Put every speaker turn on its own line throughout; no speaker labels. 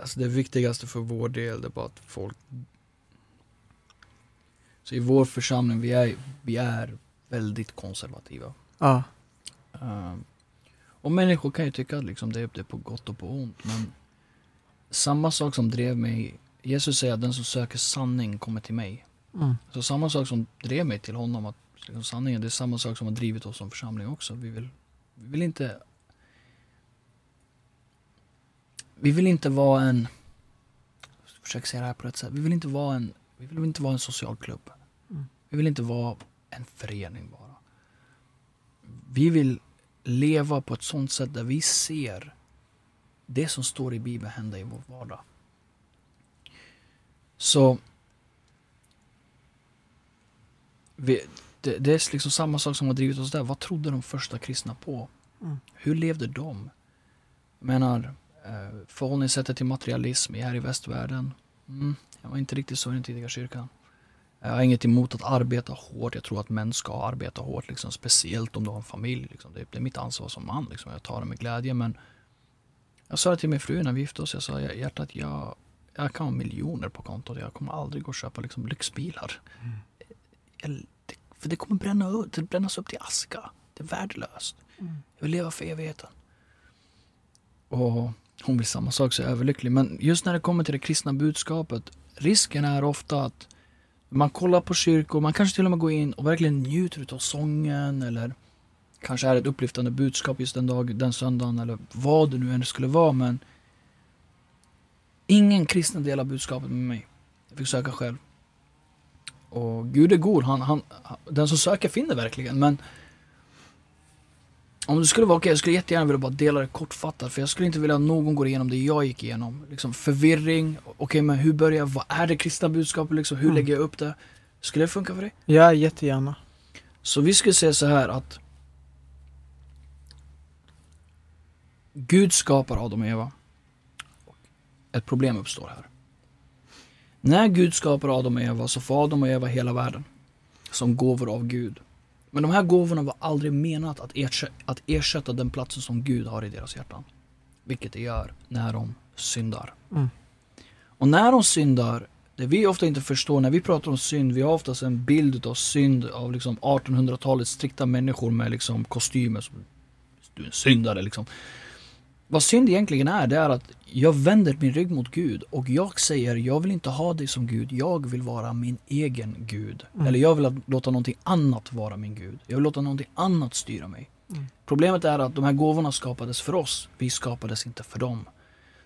alltså det viktigaste för vår del det är bara att folk Så i vår församling, vi är, vi är väldigt konservativa.
Ja.
Ehm, och människor kan ju tycka att liksom det, är- det är på gott och på ont, men samma sak som drev mig, Jesus säger att den som söker sanning kommer till mig.
Mm.
Så samma sak som drev mig till honom, att liksom sanningen, det är samma sak som har drivit oss som församling också. Vi vill, vi vill inte Vi vill inte vara en jag försöker säga det här på rätt sätt. Vi vill inte vara en, vi vill inte vara en social klubb.
Mm.
Vi vill inte vara en förening bara. Vi vill leva på ett sånt sätt där vi ser det som står i Bibeln hända i vår vardag. Så vi, det, det är liksom samma sak som har drivit oss där. Vad trodde de första kristna på?
Mm.
Hur levde de? Jag menar, förhållningssättet till materialism här i västvärlden. Mm, jag var inte riktigt så i den tidiga kyrkan. Jag har inget emot att arbeta hårt. Jag tror att män ska arbeta hårt, liksom, speciellt om du har en familj. Liksom. Det, det är mitt ansvar som man. Liksom. Jag tar det med glädje. Men jag sa det till min fru när vi gifte oss. Jag sa hjärtat, jag, jag kan ha miljoner på kontot. Jag kommer aldrig gå och köpa liksom, lyxbilar. Jag, det, för det kommer bränna, upp- det brännas upp till aska. Det är värdelöst.
Mm.
Jag vill leva för evigheten. Och hon vill samma sak, så jag är överlycklig. Men just när det kommer till det kristna budskapet, risken är ofta att man kollar på kyrkor, man kanske till och med går in och verkligen njuter av sången eller kanske är ett upplyftande budskap just den dag, den söndagen eller vad det nu än skulle vara men ingen kristen delar budskapet med mig. Jag fick söka själv. Och Gud är god, han, han, den som söker finner verkligen men om det skulle vara okej, jag skulle jättegärna vilja bara dela det kortfattat för jag skulle inte vilja att någon går igenom det jag gick igenom. Liksom förvirring, okej men hur börjar jag, vad är det kristna budskapet liksom, hur
Mm.
lägger jag upp det? Skulle det funka för dig?
Ja, jättegärna.
Så vi skulle säga så här att Gud skapar Adam och Eva. Ett problem uppstår här. När Gud skapar Adam och Eva så får Adam och Eva hela världen. Som gåvor av Gud. Men de här gåvorna var aldrig menat att ersätta, att ersätta den platsen som Gud har i deras hjärtan. Vilket det gör när de syndar.
Mm.
Och när de syndar, det vi ofta inte förstår när vi pratar om synd, vi har oftast en bild av synd av liksom 1800-talets strikta människor med liksom kostymer som du är en syndare liksom. Vad synd egentligen är, det är att jag vänder min rygg mot Gud och jag säger jag vill inte ha dig som Gud, jag vill vara min egen Gud.
Mm.
Eller jag vill låta någonting annat vara min Gud. Jag vill låta någonting annat styra mig.
Mm.
Problemet är att de här gåvorna skapades för oss, vi skapades inte för dem.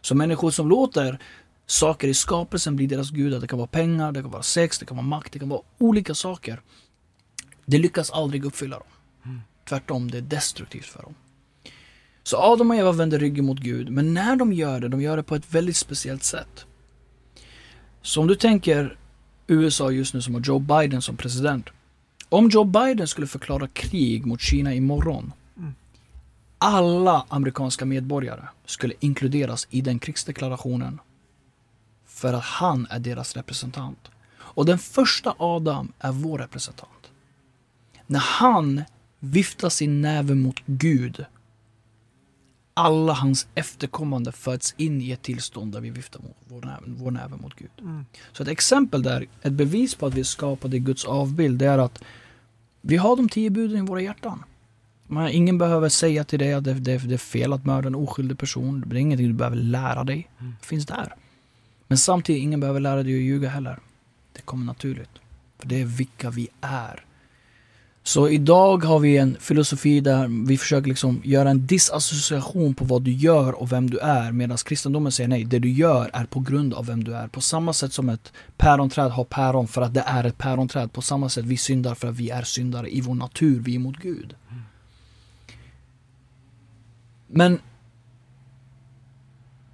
Så människor som låter saker i skapelsen bli deras gudar, det kan vara pengar, det kan vara sex, det kan vara makt, det kan vara olika saker. Det lyckas aldrig uppfylla dem.
Mm.
Tvärtom, det är destruktivt för dem. Så Adam och Eva vänder ryggen mot Gud, men när de gör det, de gör det på ett väldigt speciellt sätt. Så om du tänker USA just nu som har Joe Biden som president. Om Joe Biden skulle förklara krig mot Kina imorgon.
Mm.
Alla amerikanska medborgare skulle inkluderas i den krigsdeklarationen. För att han är deras representant. Och den första Adam är vår representant. När han viftar sin näve mot Gud alla hans efterkommande föds in i ett tillstånd där vi viftar mot vår näve, vår näve mot Gud.
Mm.
Så ett exempel där, ett bevis på att vi är skapade i Guds avbild, det är att vi har de tio buden i våra hjärtan. Man, ingen behöver säga till dig att det, det, det är fel att mörda en oskyldig person. Det är ingenting du behöver lära dig.
Mm.
Det finns där. Men samtidigt, ingen behöver lära dig att ljuga heller. Det kommer naturligt. För det är vilka vi är. Så idag har vi en filosofi där vi försöker liksom göra en disassociation på vad du gör och vem du är. Medan kristendomen säger nej, det du gör är på grund av vem du är. På samma sätt som ett päronträd har päron för att det är ett päronträd. På samma sätt vi syndar för att vi är syndare i vår natur, vi är mot Gud. Men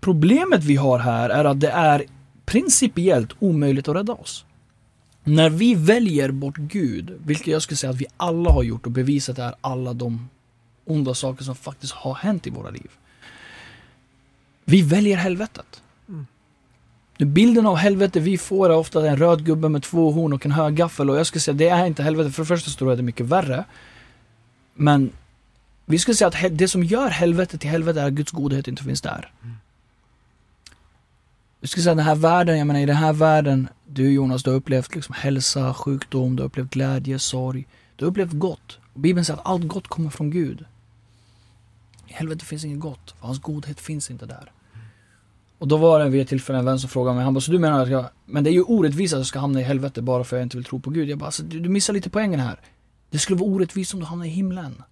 problemet vi har här är att det är principiellt omöjligt att rädda oss. När vi väljer bort Gud, vilket jag skulle säga att vi alla har gjort och bevisat är alla de onda saker som faktiskt har hänt i våra liv. Vi väljer helvetet.
Mm.
Den Bilden av helvete vi får är ofta en röd gubbe med två horn och en hög gaffel och jag skulle säga det är inte helvete. För det första så tror jag det är mycket värre. Men vi skulle säga att det som gör helvetet till helvete är att Guds godhet inte finns där.
Mm
jag skulle säga den här världen, jag menar i den här världen, du Jonas, du har upplevt liksom hälsa, sjukdom, du har upplevt glädje, sorg. Du har upplevt gott. Bibeln säger att allt gott kommer från Gud. I helvetet finns inget gott, för hans godhet finns inte där. Och då var det vid ett tillfälle en vän som frågade mig, han bara, så du menar att jag, men det är ju orättvist att jag ska hamna i helvetet bara för att jag inte vill tro på Gud. Jag bara, alltså, du, du missar lite poängen här. Det skulle vara orättvist om du hamnar i himlen.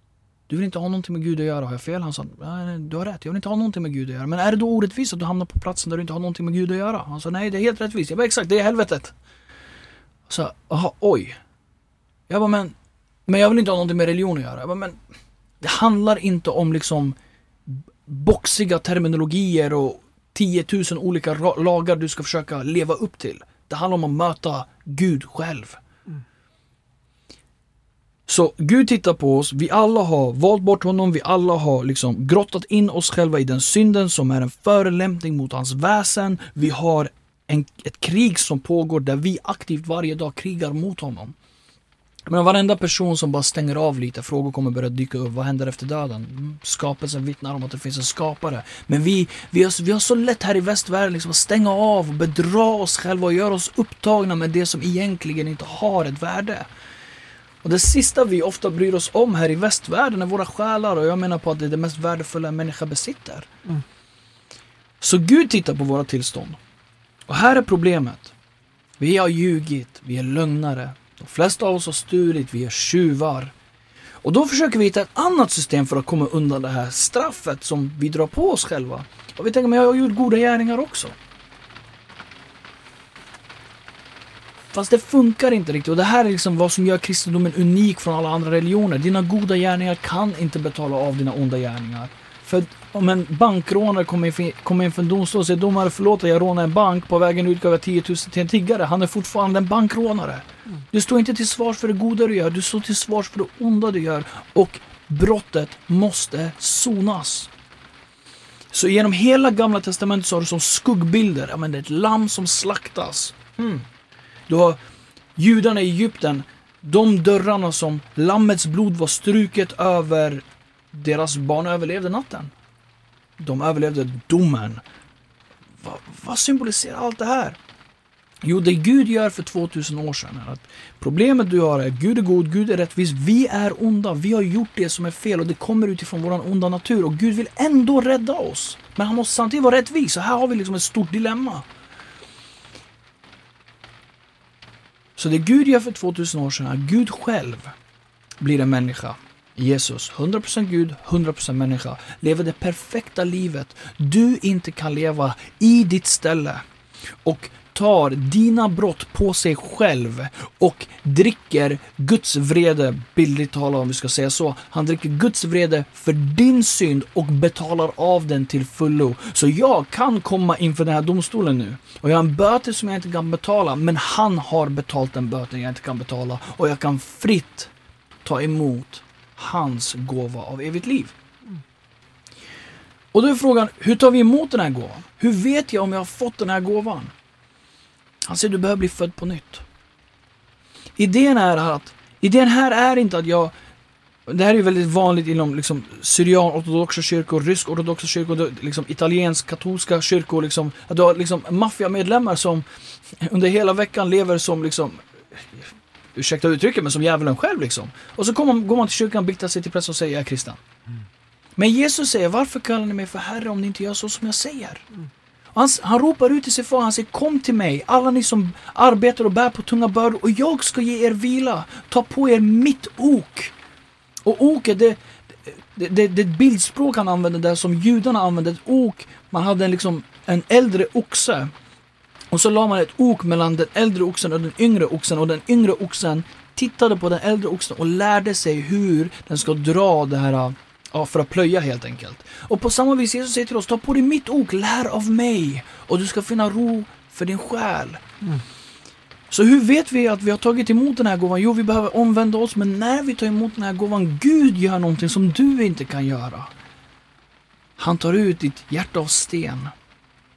Du vill inte ha någonting med Gud att göra, har jag fel? Han sa, nej, du har rätt, jag vill inte ha någonting med Gud att göra. Men är det då orättvist att du hamnar på platsen där du inte har någonting med Gud att göra? Han sa, nej det är helt rättvist. Jag bara, exakt, det är helvetet. Så, aha, oj. Jag bara, men, men jag vill inte ha någonting med religion att göra. Jag bara, men det handlar inte om liksom boxiga terminologier och 10 000 olika lagar du ska försöka leva upp till. Det handlar om att möta Gud själv. Så Gud tittar på oss, vi alla har valt bort honom, vi alla har liksom grottat in oss själva i den synden som är en förolämpning mot hans väsen. Vi har en, ett krig som pågår där vi aktivt varje dag krigar mot honom. Men varenda person som bara stänger av lite, frågor kommer börja dyka upp. Vad händer efter döden? Mm, skapelsen vittnar om att det finns en skapare. Men vi, vi, har, vi har så lätt här i västvärlden liksom att stänga av, bedra oss själva och göra oss upptagna med det som egentligen inte har ett värde. Och det sista vi ofta bryr oss om här i västvärlden är våra själar och jag menar på att det är det mest värdefulla en människa besitter.
Mm.
Så Gud tittar på våra tillstånd. Och här är problemet. Vi har ljugit, vi är lögnare. De flesta av oss har stulit, vi är tjuvar. Och då försöker vi hitta ett annat system för att komma undan det här straffet som vi drar på oss själva. Och vi tänker, men jag har gjort goda gärningar också. Fast det funkar inte riktigt och det här är liksom vad som gör kristendomen unik från alla andra religioner. Dina goda gärningar kan inte betala av dina onda gärningar. För om en bankrånare kommer inför, kommer inför en domstol och säger domare förlåt att jag rånade en bank, på vägen ut gav jag 10 000 till en tiggare. Han är fortfarande en bankrånare. Du står inte till svars för det goda du gör, du står till svars för det onda du gör. Och brottet måste sonas. Så genom hela gamla testamentet så har du som skuggbilder, ja men det är ett lamm som slaktas. Mm. Du har judarna i Egypten, de dörrarna som lammets blod var struket över, deras barn överlevde natten. De överlevde domen. Va, vad symboliserar allt det här? Jo, det Gud gör för 2000 år sedan är att problemet du har är Gud är god, Gud är rättvis, vi är onda, vi har gjort det som är fel och det kommer utifrån vår onda natur och Gud vill ändå rädda oss. Men han måste samtidigt vara rättvis, så här har vi liksom ett stort dilemma. Så det Gud gör för 2000 år sedan är att Gud själv blir en människa. Jesus, 100% Gud, 100% människa, lever det perfekta livet. Du inte kan leva i ditt ställe. Och tar dina brott på sig själv och dricker Guds vrede, bildligt talat om vi ska säga så. Han dricker Guds vrede för din synd och betalar av den till fullo. Så jag kan komma inför den här domstolen nu och jag har en böter som jag inte kan betala men han har betalt den böter jag inte kan betala och jag kan fritt ta emot hans gåva av evigt liv. Och då är frågan, hur tar vi emot den här gåvan? Hur vet jag om jag har fått den här gåvan? Han säger du behöver bli född på nytt. Idén är att, idén här är inte att jag det här är ju väldigt vanligt inom liksom, syrian-ortodoxa kyrkor, rysk-ortodoxa kyrkor, liksom, italiensk-katolska kyrkor. Liksom, att du har liksom, maffiamedlemmar som under hela veckan lever som liksom, ursäkta uttrycket, men som djävulen själv liksom. Och så kommer, går man till kyrkan, biktar sig till prästen och säger jag är kristen. Men Jesus säger, varför kallar ni mig för Herre om ni inte gör så som jag säger? Han, han ropar ut till sin far, han säger kom till mig, alla ni som arbetar och bär på tunga bördor och jag ska ge er vila. Ta på er mitt ok. Och oket, det, det, det, det bildspråk han använder där som judarna använde. Ett ok, man hade en, liksom, en äldre oxe. Och så la man ett ok mellan den äldre oxen och den yngre oxen och den yngre oxen tittade på den äldre oxen och lärde sig hur den ska dra det här Ja, för att plöja helt enkelt. Och på samma vis Jesus säger till oss, ta på dig mitt ok, lär av mig och du ska finna ro för din själ.
Mm.
Så hur vet vi att vi har tagit emot den här gåvan? Jo, vi behöver omvända oss, men när vi tar emot den här gåvan, Gud gör någonting som du inte kan göra. Han tar ut ditt hjärta av sten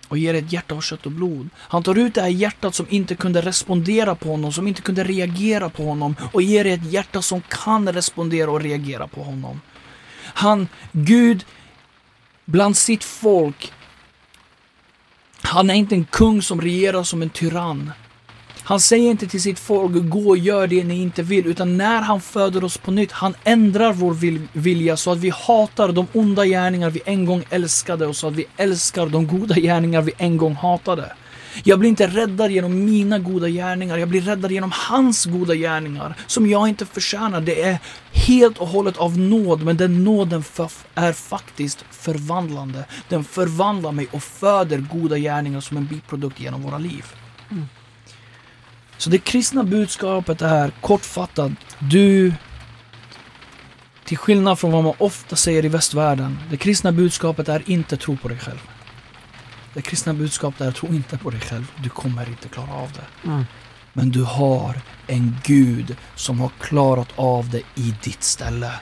och ger ett hjärta av kött och blod. Han tar ut det här hjärtat som inte kunde respondera på honom, som inte kunde reagera på honom och ger dig ett hjärta som kan respondera och reagera på honom. Han, Gud, bland sitt folk Han är inte en kung som regerar som en tyrann. Han säger inte till sitt folk, gå och gör det ni inte vill, utan när han föder oss på nytt, han ändrar vår vilja så att vi hatar de onda gärningar vi en gång älskade och så att vi älskar de goda gärningar vi en gång hatade. Jag blir inte räddad genom mina goda gärningar, jag blir räddad genom hans goda gärningar som jag inte förtjänar. Det är helt och hållet av nåd, men den nåden är faktiskt förvandlande. Den förvandlar mig och föder goda gärningar som en biprodukt genom våra liv. Mm. Så det kristna budskapet är kortfattat, du till skillnad från vad man ofta säger i västvärlden, det kristna budskapet är inte tro på dig själv. Det kristna budskapet är tro inte på dig själv, du kommer inte klara av det. Mm. Men du har en Gud som har klarat av det i ditt ställe.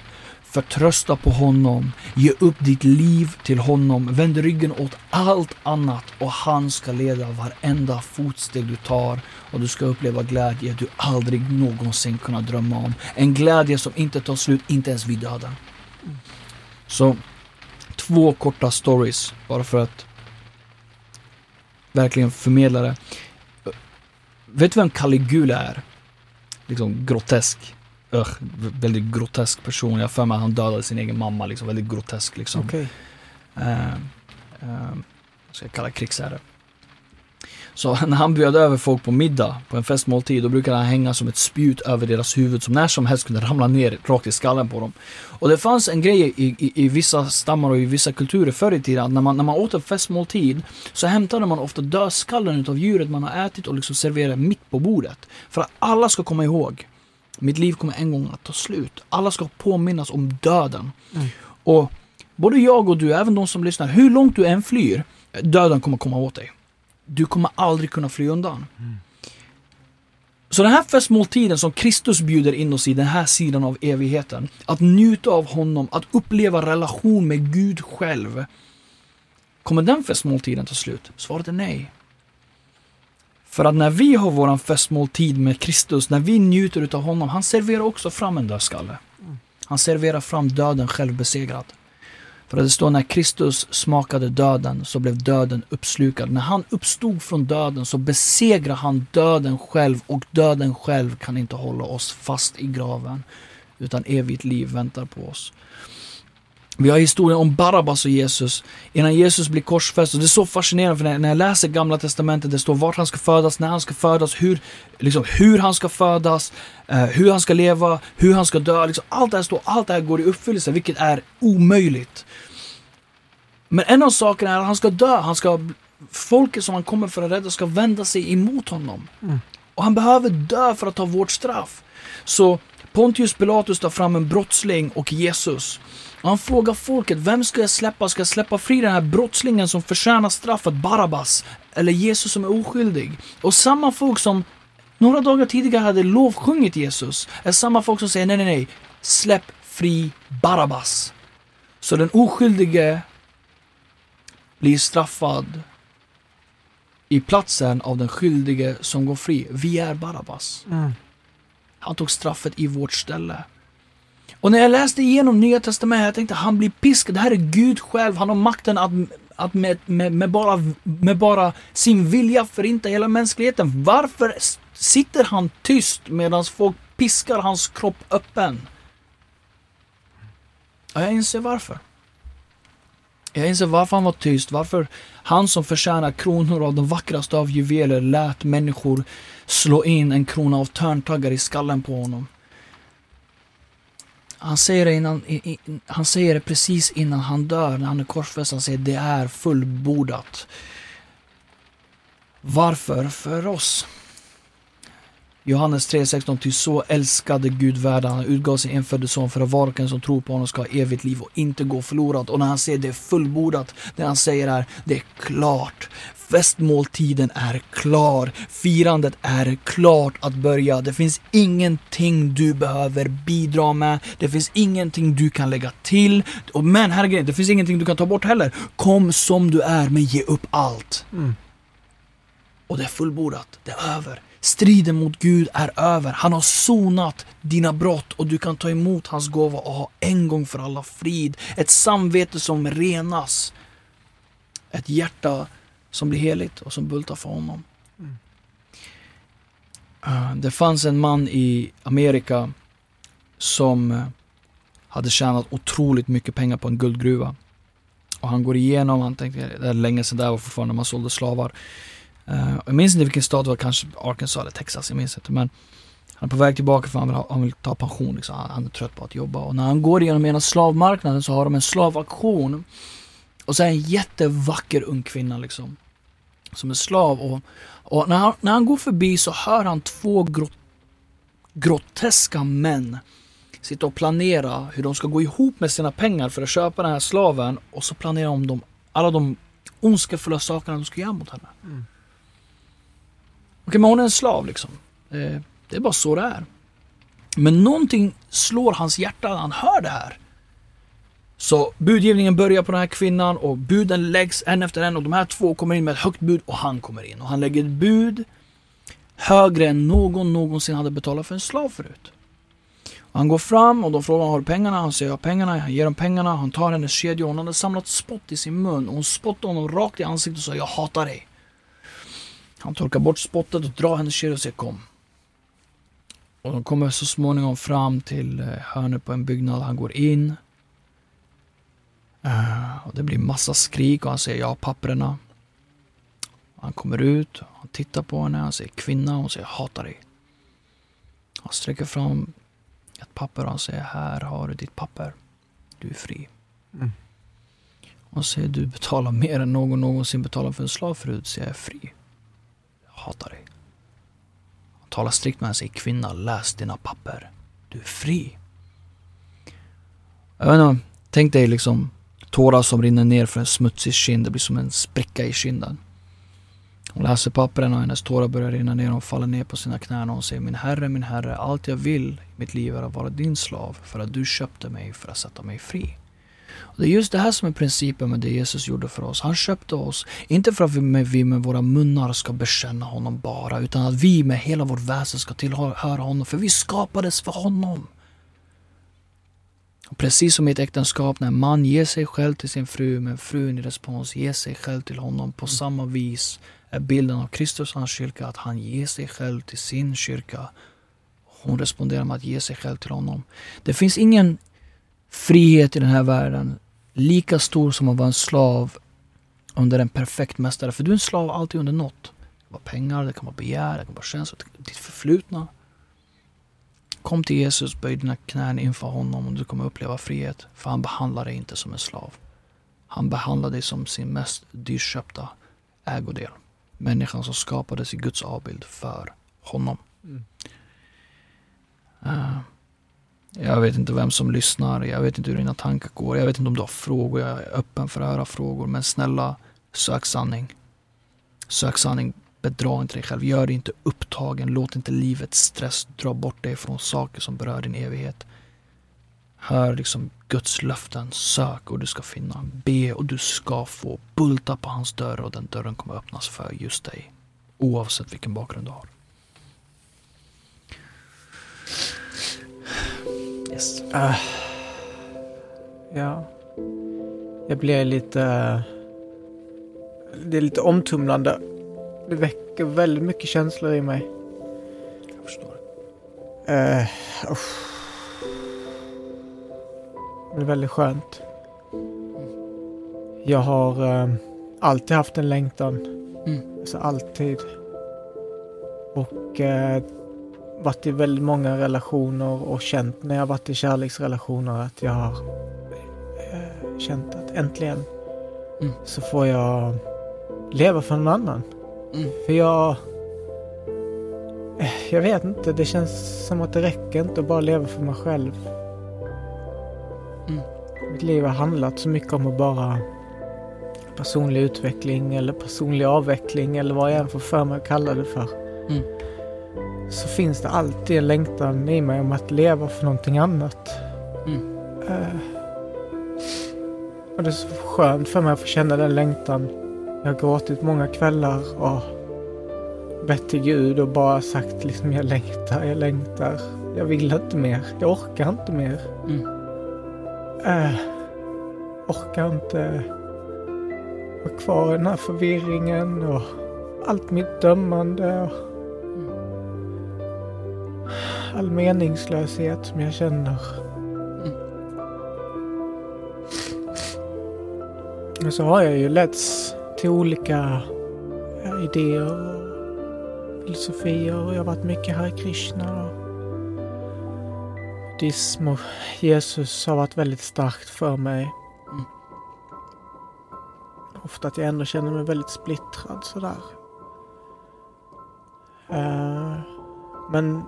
Förtrösta på honom, ge upp ditt liv till honom, vänd ryggen åt allt annat och han ska leda varenda fotsteg du tar och du ska uppleva glädje du aldrig någonsin kunnat drömma om. En glädje som inte tar slut, inte ens vid döden. Så två korta stories bara för att verkligen förmedla det. Vet du vem Caligula är? Liksom grotesk. Ugh, väldigt grotesk person. Jag för mig att han dödade sin egen mamma. Liksom, väldigt grotesk liksom.
Okay.
Uh, uh, ska jag kalla krigsherre. Så när han bjöd över folk på middag, på en festmåltid, då brukade han hänga som ett spjut över deras huvud som när som helst kunde ramla ner rakt i skallen på dem. Och det fanns en grej i, i, i vissa stammar och i vissa kulturer förr i tiden, att när man, när man åt en festmåltid så hämtade man ofta dödskallen utav djuret man har ätit och liksom serverade mitt på bordet. För att alla ska komma ihåg, mitt liv kommer en gång att ta slut. Alla ska påminnas om döden. Mm. Och både jag och du, även de som lyssnar, hur långt du än flyr, döden kommer komma åt dig. Du kommer aldrig kunna fly undan. Mm. Så den här festmåltiden som Kristus bjuder in oss i, den här sidan av evigheten, att njuta av honom, att uppleva relation med Gud själv. Kommer den festmåltiden ta slut? Svaret är nej. För att när vi har våran festmåltid med Kristus, när vi njuter utav honom, han serverar också fram en dödskalle. Han serverar fram döden självbesegrad. För att det står när Kristus smakade döden så blev döden uppslukad. När han uppstod från döden så besegrade han döden själv och döden själv kan inte hålla oss fast i graven. Utan evigt liv väntar på oss. Vi har historien om Barabbas och Jesus innan Jesus blir korsfäst. Och det är så fascinerande för när jag läser gamla testamentet, det står vart han ska födas, när han ska födas, hur, liksom, hur han ska födas, eh, hur han ska leva, hur han ska dö. Liksom, allt det här står, allt det här går i uppfyllelse, vilket är omöjligt. Men en av sakerna är att han ska dö. Han ska, folket som han kommer för att rädda ska vända sig emot honom. Mm. Och han behöver dö för att ta vårt straff. Så Pontius Pilatus tar fram en brottsling och Jesus. Han frågar folket, vem ska jag släppa? Ska jag släppa fri den här brottslingen som förtjänar straffet, Barabbas? Eller Jesus som är oskyldig? Och samma folk som några dagar tidigare hade lovsjungit Jesus, är samma folk som säger nej, nej, nej, släpp fri Barabbas. Så den oskyldige blir straffad i platsen av den skyldige som går fri. Vi är Barabbas. Mm. Han tog straffet i vårt ställe. Och när jag läste igenom Nya Testamentet, jag tänkte han blir piskad. Det här är Gud själv. Han har makten att, att med, med, med, bara, med bara sin vilja förinta hela mänskligheten. Varför sitter han tyst medan folk piskar hans kropp öppen? Och jag inser varför. Jag inser varför han var tyst, varför han som förtjänar kronor av de vackraste av juveler lät människor slå in en krona av törntaggar i skallen på honom. Han säger, det innan, han säger det precis innan han dör, när han är korsfäst. Han säger det är fullbordat. Varför? För oss. Johannes 3.16 Ty så älskade Gud världen, han utgav sin enfödde son för att var och en som tror på honom ska ha evigt liv och inte gå förlorad. Och när han säger det är fullbordat, det han säger är det är klart. Festmåltiden är klar. Firandet är klart att börja. Det finns ingenting du behöver bidra med. Det finns ingenting du kan lägga till. Men herregud, det finns ingenting du kan ta bort heller. Kom som du är, men ge upp allt. Mm. Och det är fullbordat. Det är över. Striden mot Gud är över. Han har sonat dina brott och du kan ta emot hans gåva och ha en gång för alla frid. Ett samvete som renas. Ett hjärta som blir heligt och som bultar för honom.
Mm.
Det fanns en man i Amerika som eh, hade tjänat otroligt mycket pengar på en guldgruva. Och han går igenom, han tänkte, det är länge sedan det var fortfarande man sålde slavar. Uh, jag minns inte vilken stad det var, kanske Arkansas eller Texas, jag minns inte. Men han är på väg tillbaka för han vill, ha, han vill ta pension. Liksom. Han, han är trött på att jobba. Och när han går igenom ena slavmarknaden så har de en slavaktion. Och så är det en jättevacker ung kvinna liksom. Som är slav. Och, och när, han, när han går förbi så hör han två grot, groteska män sitta och planera hur de ska gå ihop med sina pengar för att köpa den här slaven. Och så planerar de, de alla de ondskefulla sakerna de ska göra mot henne.
Mm.
Okej, men hon är en slav liksom. Eh, det är bara så det är. Men någonting slår hans hjärta när han hör det här. Så budgivningen börjar på den här kvinnan och buden läggs en efter en och de här två kommer in med ett högt bud och han kommer in. Och han lägger ett bud högre än någon någonsin hade betalat för en slav förut. Och han går fram och de frågar har du pengarna? Han säger jag har pengarna. Han ger dem pengarna. Han tar hennes kedja och Hon hade samlat spott i sin mun och hon spottade honom rakt i ansiktet och sa jag hatar dig. Han torkar bort spottet och drar hennes kedjor och säger kom. Och de kommer så småningom fram till eh, hörnet på en byggnad. Han går in. Uh, och det blir massa skrik och han säger har papperna. Han kommer ut, han tittar på henne, han säger kvinna och hon säger hatar dig. Han sträcker fram ett papper och han säger här har du ditt papper. Du är fri.
Mm.
Och säger du betalar mer än någon någonsin betalat för en slav förut så jag är fri. Hatar dig. Han talar strikt med henne och säger kvinna läs dina papper. Du är fri. Jag vet inte, tänk dig liksom tårar som rinner ner för en smutsig kind. Det blir som en spricka i kinden. Hon läser pappren och hennes tårar börjar rinna ner. Hon faller ner på sina knän och hon säger Min herre, min herre, allt jag vill i mitt liv är att vara din slav för att du köpte mig för att sätta mig fri. Och det är just det här som är principen med det Jesus gjorde för oss. Han köpte oss, inte för att vi med, vi med våra munnar ska bekänna honom bara, utan att vi med hela vårt väsen ska tillhöra honom, för vi skapades för honom. Och precis som i ett äktenskap när en man ger sig själv till sin fru men frun i respons ger sig själv till honom. På samma vis är bilden av Kristus och hans kyrka att han ger sig själv till sin kyrka. Hon responderar med att ge sig själv till honom. Det finns ingen frihet i den här världen lika stor som att vara en slav under en perfekt mästare. För du är en slav alltid under något. Det kan vara pengar, det kan vara begär, det kan vara känslor, ditt förflutna. Kom till Jesus, böj dina knän inför honom och du kommer uppleva frihet. För han behandlar dig inte som en slav. Han behandlar dig som sin mest dyrköpta ägodel. Människan som skapades i Guds avbild för honom.
Mm.
Uh, jag vet inte vem som lyssnar, jag vet inte hur dina tankar går, jag vet inte om du har frågor, jag är öppen för att höra frågor. Men snälla, sök sanning. Sök sanning Bedra inte dig själv, gör dig inte upptagen, låt inte livets stress dra bort dig från saker som berör din evighet. Hör liksom Guds löften, sök och du ska finna. Be och du ska få. Bulta på hans dörr och den dörren kommer öppnas för just dig. Oavsett vilken bakgrund du har. Yes.
Uh, ja. Jag blir lite... Det är lite omtumlande det väcker väldigt mycket känslor i mig.
Jag förstår.
Uh, det är väldigt skönt. Jag har uh, alltid haft en längtan.
Mm.
Alltså alltid. Och uh, varit i väldigt många relationer och känt när jag varit i kärleksrelationer att jag har uh, känt att äntligen
mm.
så får jag leva för någon annan.
Mm.
För jag... Jag vet inte, det känns som att det räcker inte att bara leva för mig själv.
Mm.
Mitt liv har handlat så mycket om att bara personlig utveckling eller personlig avveckling eller vad jag än får för mig att kalla det för.
Mm.
Så finns det alltid en längtan i mig om att leva för någonting annat.
Mm.
Uh, och det är så skönt för mig att få känna den längtan jag har gråtit många kvällar och bett till Gud och bara sagt liksom jag längtar, jag längtar. Jag vill inte mer. Jag orkar inte mer.
Mm.
Äh, orkar inte vara kvar i den här förvirringen och allt mitt dömande och all meningslöshet som jag känner. Och så har jag ju letts till olika idéer och filosofier och jag har varit mycket här i Krishna. Och buddhism och Jesus har varit väldigt starkt för mig.
Mm.
Ofta att jag ändå känner mig väldigt splittrad sådär. Eh, men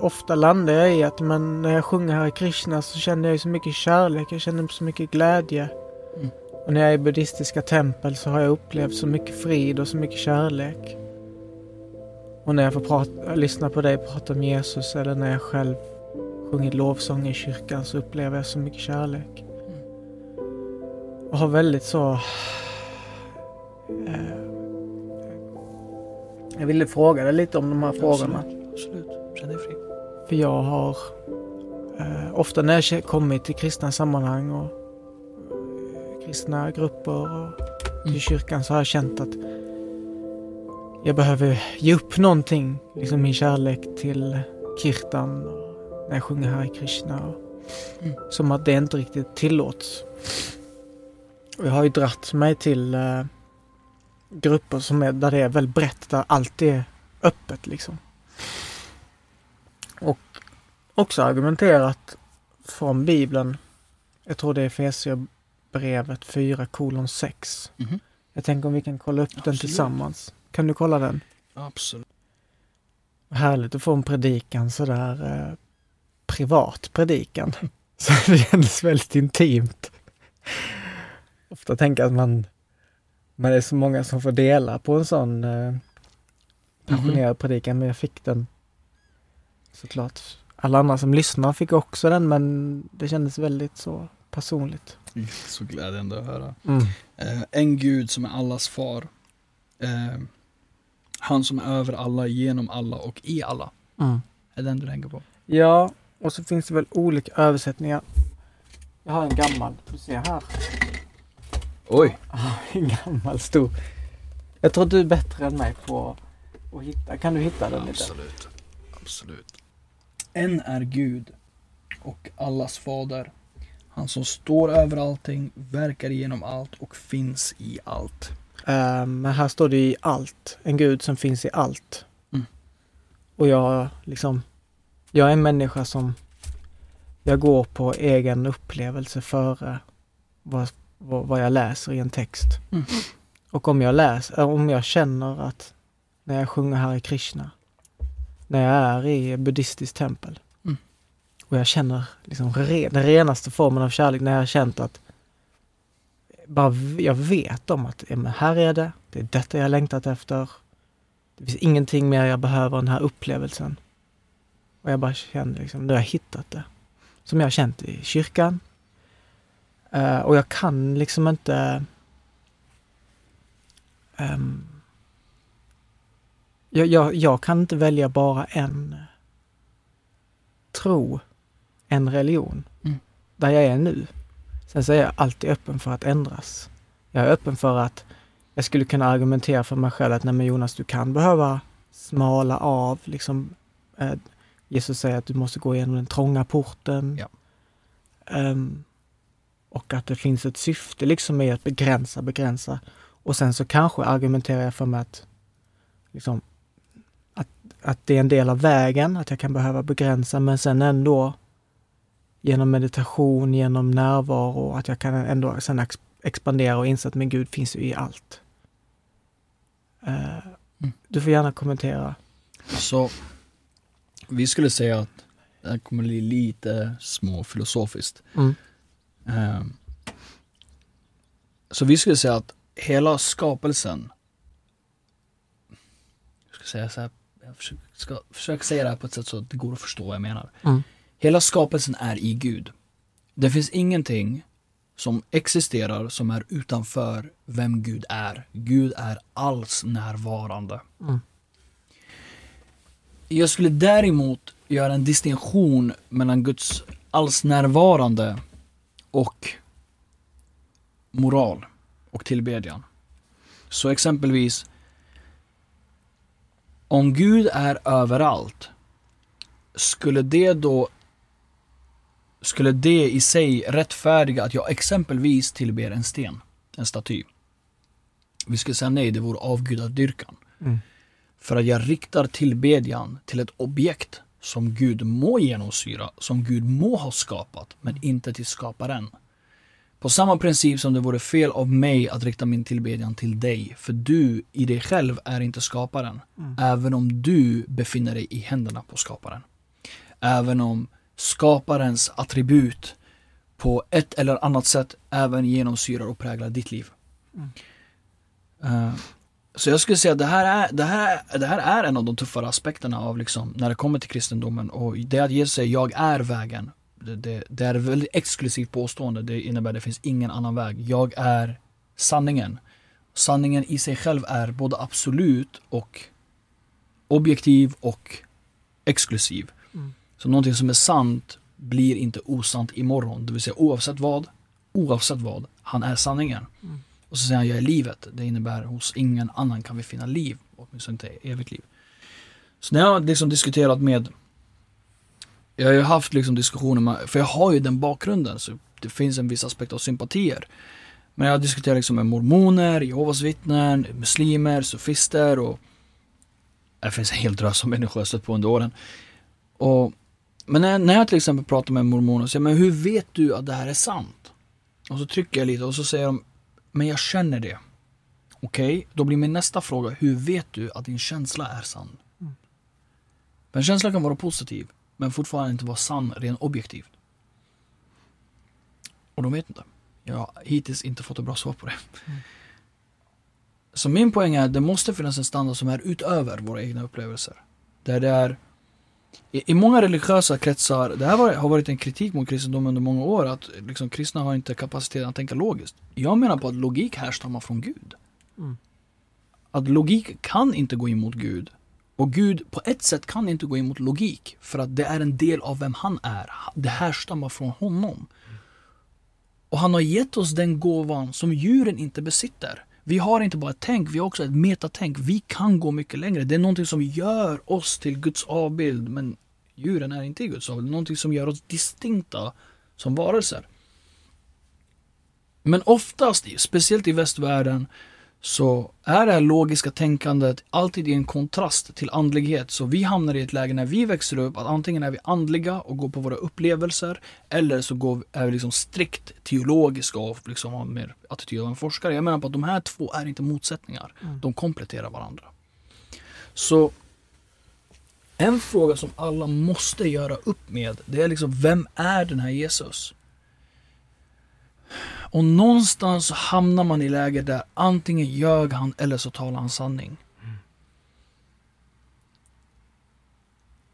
ofta landar jag i att men när jag sjunger här i Krishna så känner jag så mycket kärlek, jag känner så mycket glädje.
Mm.
Och när jag är i buddhistiska tempel så har jag upplevt så mycket frid och så mycket kärlek. Och när jag får prata, lyssna på dig prata om Jesus eller när jag själv sjungit lovsång i kyrkan så upplever jag så mycket kärlek. Och har väldigt så... Eh, jag ville fråga dig lite om de här frågorna.
Absolut, absolut.
För jag har eh, ofta när jag kommit till kristna sammanhang och eh, kristna grupper och till
Mm.
kyrkan så har jag känt att jag behöver ge upp någonting, liksom min kärlek till kirtan och när jag sjunger här i Krishna. Och,
Mm.
Som att det inte riktigt tillåts. Och jag har ju dratt mig till eh, grupper som är, där det är väldigt brett, där allt är öppet liksom. Och också argumenterat från Bibeln, jag tror det är Efesierbrevet 4 kolon 6.
Mhm.
Jag tänker om vi kan kolla upp den
Absolut.
tillsammans. Kan du kolla den?
Absolut.
Härligt att få en predikan sådär eh, privat predikan. Så det kändes väldigt intimt. Ofta tänker jag att man, men det är så många som får dela på en sån eh, passionerad predikan, men jag fick den såklart. Alla andra som lyssnar fick också den, men det kändes väldigt så personligt.
Så glädjande att höra.
Mm.
Eh, en Gud som är allas far. Eh, han som är över alla, genom alla och i alla.
Mm.
Är den du tänker på?
Ja, och så finns det väl olika översättningar. Jag har en gammal, du ser här.
Oj!
En gammal stor. Jag tror du är bättre än mig på att hitta. Kan du hitta den lite?
Absolut. Absolut. En är Gud och allas fader. Han som står över allting, verkar genom allt och finns i allt.
Eh, Men här står det i allt. En gud som finns i allt.
Mm.
Och jag liksom, jag är en människa som, jag går på egen upplevelse före vad, vad, vad jag läser i en text.
Mm.
Och om jag läser, om jag känner att när jag sjunger här i Krishna, när jag är i buddhistiskt tempel
Mm.
och jag känner liksom re, den renaste formen av kärlek när jag har känt att bara jag vet om att ja, här är det, det är detta jag har längtat efter. Det finns ingenting mer jag behöver än den här upplevelsen. Och jag bara känner liksom, nu har jag hittat det. Som jag har känt i kyrkan. Eh, och jag kan liksom inte... ehm, jag, jag, jag kan inte välja bara en tro, en religion.
Mm.
Där jag är nu. Sen så är jag alltid öppen för att ändras. Jag är öppen för att jag skulle kunna argumentera för mig själv att nej men Jonas, du kan behöva smala av liksom. Eh, Jesus säger att du måste gå igenom den trånga porten.
Ja.
Ehm, och att det finns ett syfte liksom med att begränsa, begränsa. Och sen så kanske argumenterar jag för mig att, liksom, att, det är en del av vägen, att jag kan behöva begränsa men sen ändå genom meditation, genom närvaro, att jag kan ändå sen ex- expandera och inse att min Gud finns ju i allt. Eh, Du får gärna kommentera.
Så vi skulle säga att det här kommer bli lite småfilosofiskt.
Mm.
Ehm, Så vi skulle säga att hela skapelsen, jag ska säga så här, jag försöker, ska försöka säga det här på ett sätt så att det går att förstå vad jag menar.
Mm.
Hela skapelsen är i Gud. Det finns ingenting som existerar som är utanför vem Gud är. Gud är alls närvarande.
Mm.
Jag skulle däremot göra en distinktion mellan Guds alls närvarande och moral och tillbedjan. Så exempelvis om Gud är överallt, skulle det då skulle det i sig rättfärdiga att jag exempelvis tillber en sten, en staty? Vi skulle säga nej, det vore avgudadyrkan.
Mm.
För att jag riktar tillbedjan till ett objekt som Gud må genomsyra, som Gud må ha skapat, men inte till skaparen. På samma princip som det vore fel av mig att rikta min tillbedjan till dig, för du i dig själv är inte skaparen.
Mm.
Även om du befinner dig i händerna på skaparen. Även om skaparens attribut på ett eller annat sätt även genomsyrar och präglar ditt liv.
Mm.
Eh, så jag skulle säga att det här, är, det, här är, det här är en av de tuffare aspekterna av liksom, när det kommer till kristendomen. Och det att Jesus säger jag är vägen. Det, det, det är ett väldigt exklusivt påstående. Det innebär att det finns ingen annan väg. Jag är sanningen. Sanningen i sig själv är både absolut och objektiv och exklusiv.
Mm.
Så någonting som är sant blir inte osant imorgon. Det vill säga oavsett vad, oavsett vad, han är sanningen.
Mm.
Och så säger han, jag är livet. Det innebär hos ingen annan kan vi finna liv. Åtminstone inte evigt liv. Så när jag liksom diskuterat med Jag har ju haft liksom diskussioner med, för jag har ju den bakgrunden så det finns en viss aspekt av sympatier. Men jag har diskuterat liksom med mormoner, Jehovas vittnen, muslimer, sofister och det finns en hel drös av människor jag stött på under åren. Och, men när, när jag till exempel pratar med mormoner och säger, men hur vet du att det här är sant? Och så trycker jag lite och så säger de, men jag känner det. Okej, då blir min nästa fråga, hur vet du att din känsla är sann?
Mm.
Men känslan kan vara positiv, men fortfarande inte vara sann rent objektivt. Och de vet inte. Jag har hittills inte fått ett bra svar på det.
Mm.
Så min poäng är att det måste finnas en standard som är utöver våra egna upplevelser. Där det är i, I många religiösa kretsar, det här var, har varit en kritik mot kristendomen under många år, att liksom, kristna har inte kapaciteten att tänka logiskt. Jag menar på att logik härstammar från Gud.
Mm.
Att logik kan inte gå emot Gud. Och Gud på ett sätt kan inte gå emot logik. För att det är en del av vem han är. Det härstammar från honom. Och han har gett oss den gåvan som djuren inte besitter. Vi har inte bara ett tänk, vi har också ett metatänk. Vi kan gå mycket längre. Det är någonting som gör oss till Guds avbild. Men djuren är inte i Guds avbild. Någonting som gör oss distinkta som varelser. Men oftast, speciellt i västvärlden, så är det här logiska tänkandet alltid i en kontrast till andlighet. Så vi hamnar i ett läge när vi växer upp att antingen är vi andliga och går på våra upplevelser eller så går, är vi liksom strikt teologiska och liksom har mer attityd av en forskare. Jag menar på att de här två är inte motsättningar.
Mm.
De kompletterar varandra. Så en fråga som alla måste göra upp med det är liksom vem är den här Jesus? Och någonstans hamnar man i läge där antingen ljög han eller så talar han sanning.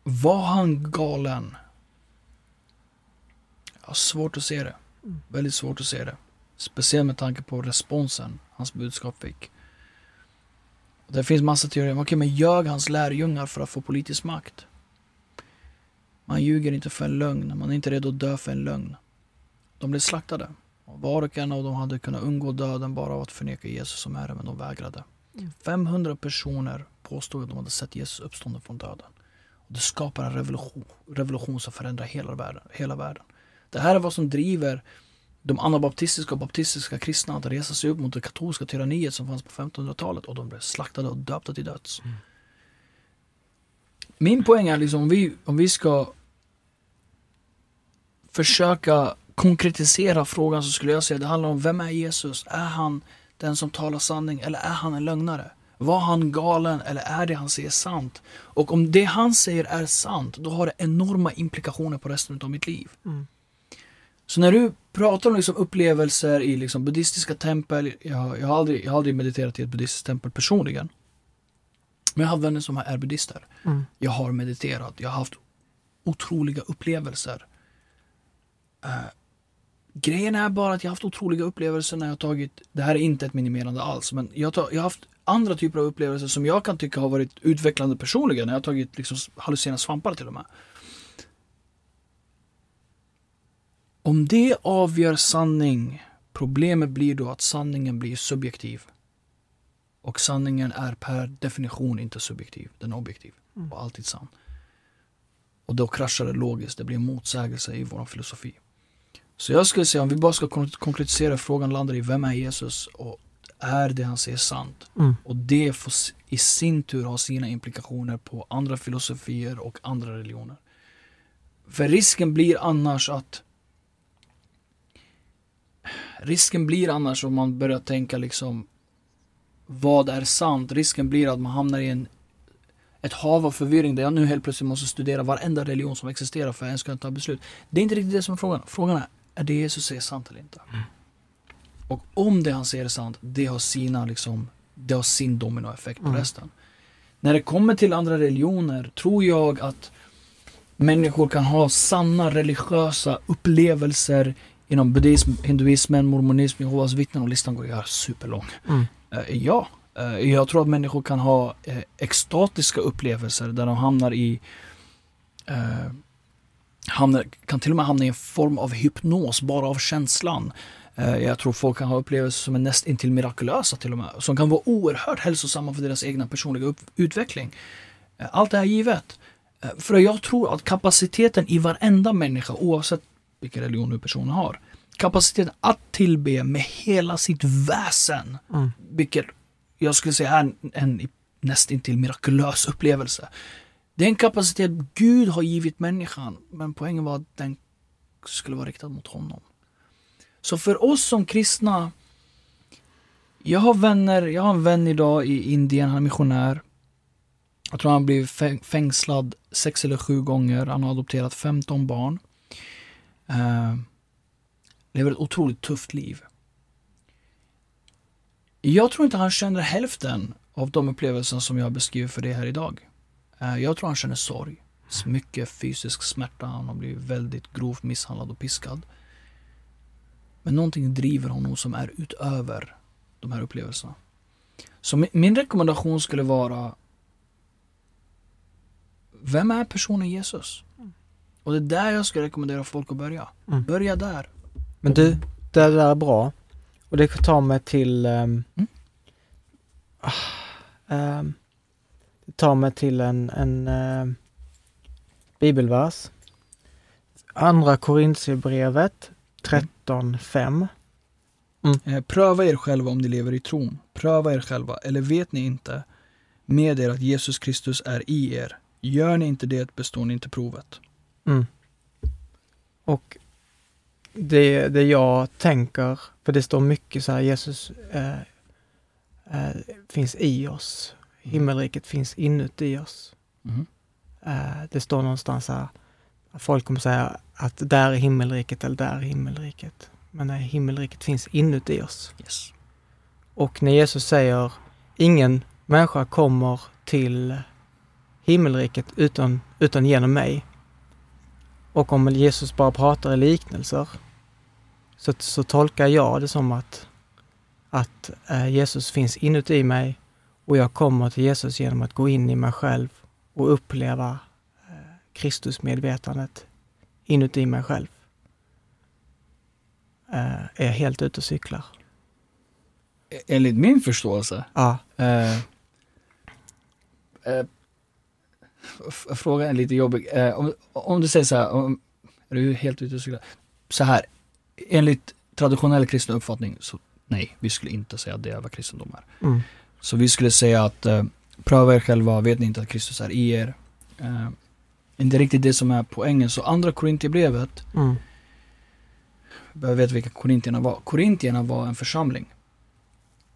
Var han galen? Jag har svårt att se det.
Mm.
Väldigt svårt att se det. Speciellt med tanke på responsen hans budskap fick. Det finns massa teorier. Okej, men ljög hans lärjungar för att få politisk makt? Man ljuger inte för en lögn. Man är inte redo att dö för en lögn. De blev slaktade. Var och en av dem hade kunnat undgå döden bara av att förneka Jesus som Herre, men de vägrade.
Mm.
500 personer påstod att de hade sett Jesus uppstånden från döden. Och det skapar en revolution, revolution som förändrar hela världen, hela världen. Det här är vad som driver de anabaptistiska och baptistiska kristna att resa sig upp mot det katolska tyranniet som fanns på 1500-talet och de blev slaktade och döpta till döds.
Mm.
Min poäng är liksom om vi, om vi ska försöka konkretisera frågan så skulle jag säga det handlar om vem är Jesus? Är han den som talar sanning eller är han en lögnare? Var han galen eller är det han säger sant? Och om det han säger är sant, då har det enorma implikationer på resten av mitt liv.
Mm.
Så när du pratar om liksom upplevelser i liksom buddhistiska tempel, jag, jag, har aldrig, jag har aldrig mediterat i ett buddhistiskt tempel personligen. Men jag har vänner som är buddhister.
Mm.
Jag har mediterat, jag har haft otroliga upplevelser. Eh, grejen är bara att jag har haft otroliga upplevelser när jag har tagit, det här är inte ett minimerande alls, men jag, tar, jag har haft andra typer av upplevelser som jag kan tycka har varit utvecklande personligen. När jag har tagit liksom hallucinerande svampar till och med. Om det avgör sanning Problemet blir då att sanningen blir subjektiv. Och sanningen är per definition inte subjektiv, den är objektiv
Mm.
och alltid sann. Och då kraschar det logiskt, det blir en motsägelse i vår filosofi. Så jag skulle säga, om vi bara ska kon- konkretisera frågan landar i vem är Jesus och är det han säger sant?
Mm.
Och det får i sin tur ha sina implikationer på andra filosofier och andra religioner. För risken blir annars att Risken blir annars om man börjar tänka liksom Vad är sant? Risken blir att man hamnar i en ett hav av förvirring där jag nu helt plötsligt måste studera varenda religion som existerar för att jag ens kunna ta beslut. Det är inte riktigt det som är frågan. Frågan är, är det Jesus säger sant eller inte? Och om det han säger är sant, det har sina liksom, det har sin dominoeffekt på
Mm.
resten. När det kommer till andra religioner tror jag att människor kan ha sanna religiösa upplevelser inom buddhism, hinduismen, mormonism, Jehovas vittnen och listan går ju superlång.
Mm.
Eh, ja, eh, jag tror att människor kan ha eh, extatiska upplevelser där de hamnar i hamnar, kan till och med hamna i en form av hypnos bara av känslan. Eh, jag tror folk kan ha upplevelser som är nästintill mirakulösa till och med. Som kan vara oerhört hälsosamma för deras egna personliga utveckling. Eh, allt det här givet. Eh, för jag tror att kapaciteten i varenda människa oavsett vilken religion nu personen har. Kapaciteten att tillbe med hela sitt väsen
Mm.
vilket jag skulle säga är en, en nästintill mirakulös upplevelse. Det är en kapacitet Gud har givit människan, men poängen var att den skulle vara riktad mot honom. Så för oss som kristna, jag har vänner, jag har en vän idag i Indien, han är missionär. Jag tror han blev fängslad sex eller sju gånger, han har adopterat 15 barn. Uh, lever ett otroligt tufft liv. Jag tror inte han känner hälften av de upplevelser som jag beskriver för dig här idag. Eh, Jag tror han känner sorg, mycket fysisk smärta, han har blivit väldigt grovt misshandlad och piskad. Men någonting driver honom som är utöver de här upplevelserna. Så min, rekommendation skulle vara Vem är personen Jesus? Och det är där jag skulle rekommendera folk att börja.
Mm.
Börja där.
Men du, det där är bra. Och det tar mig till... ehm,
Mm.
ah, ehm, tar mig till en, en ehm, bibelvers. Andra Korintierbrevet 13.5.
Eh, Pröva er själva om ni lever i tron. Pröva er själva, eller vet ni inte med er att Jesus Kristus är i er? Gör ni inte det består ni inte provet.
Mm. Och det, det jag tänker, för det står mycket så här, Jesus eh, eh, finns i oss. Himmelriket finns inuti oss.
Mhm.
Eh, det står någonstans här, folk kommer säga att där är himmelriket eller där är himmelriket. Men nej, himmelriket finns inuti oss.
Yes.
Och när Jesus säger ingen människa kommer till himmelriket utan, utan genom mig. Och om Jesus bara pratar i liknelser så, så tolkar jag det som att, att eh, Jesus finns inuti mig och jag kommer till Jesus genom att gå in i mig själv och uppleva eh, Kristusmedvetandet inuti mig själv. Eh, är jag helt ute och cyklar.
E- Enligt min förståelse
Ja.
Eh, eh, frågan är lite jobbig. Eh, om, om du säger så här, om, är du helt ute och cyklar? Så här, enligt traditionell kristen uppfattning, så nej, vi skulle inte säga att det är vad kristendom är.
Mm.
Så vi skulle säga att eh, pröva er själva, vet ni inte att Kristus är i er? Eh, inte riktigt det som är poängen. Så andra Korintierbrevet,
Mm.
jag veta vilka Korintierna var. Korintierna var en församling.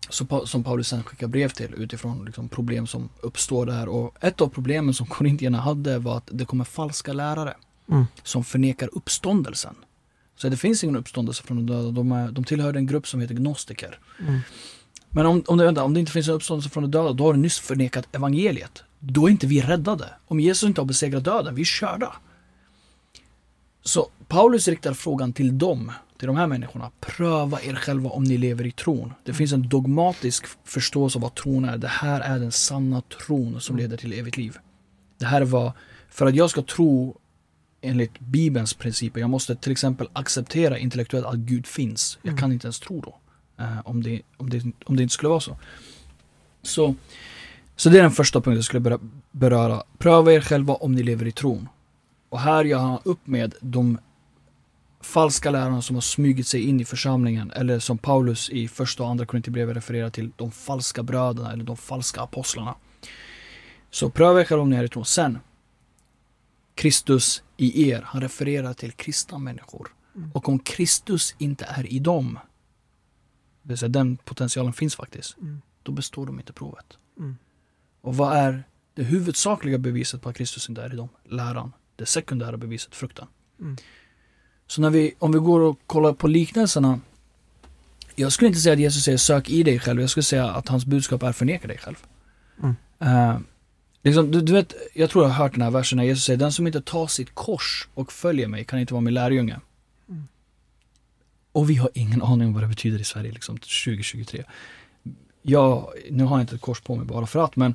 Så, som Paulus sen skickar brev till utifrån liksom, problem som uppstår där. Och ett av problemen som Korintierna hade var att det kommer falska lärare
Mm.
som förnekar uppståndelsen. Så det finns ingen uppståndelse från de döda. De, är, de tillhör en grupp som heter gnostiker.
Mm.
Men om, om, det, vänta, om det inte finns en uppståndelse från de döda, då har du nyss förnekat evangeliet. Då är inte vi räddade. Om Jesus inte har besegrat döden, vi är körda. Så Paulus riktar frågan till dem, till de här människorna. Pröva er själva om ni lever i tron. Det finns en dogmatisk förståelse av vad tron är. Det här är den sanna tron som leder till evigt liv. Det här var, för att jag ska tro enligt Bibelns principer. Jag måste till exempel acceptera intellektuellt att Gud finns. Jag
Mm.
kan inte ens tro då. Eh, om, det, om, det, om det inte skulle vara så. Så, så det är den första punkten jag skulle berö- beröra. Pröva er själva om ni lever i tron. Och här gör han upp med de falska lärarna som har smugit sig in i församlingen. Eller som Paulus i första och andra Korinthierbrevet refererar till, de falska bröderna eller de falska apostlarna. Så pröva er själva om ni är i tron. Sen, Kristus i er. Han refererar till kristna människor.
Mm.
Och om Kristus inte är i dem, det vill säga den potentialen finns faktiskt,
Mm.
då består de inte provet.
Mm.
Och vad är det huvudsakliga beviset på att Kristus inte är i dem? Läran. Det sekundära beviset, fruktan.
Mm.
Så när vi, om vi går och kollar på liknelserna. Jag skulle inte säga att Jesus säger sök i dig själv. Jag skulle säga att hans budskap är förneka dig själv. Eh, liksom, du, du vet, jag tror jag har hört den här versen när Jesus säger den som inte tar sitt kors och följer mig kan inte vara min lärjunge. Och vi har ingen aning om vad det betyder i Sverige liksom 2023. Jag, nu har jag inte ett kors på mig bara för att men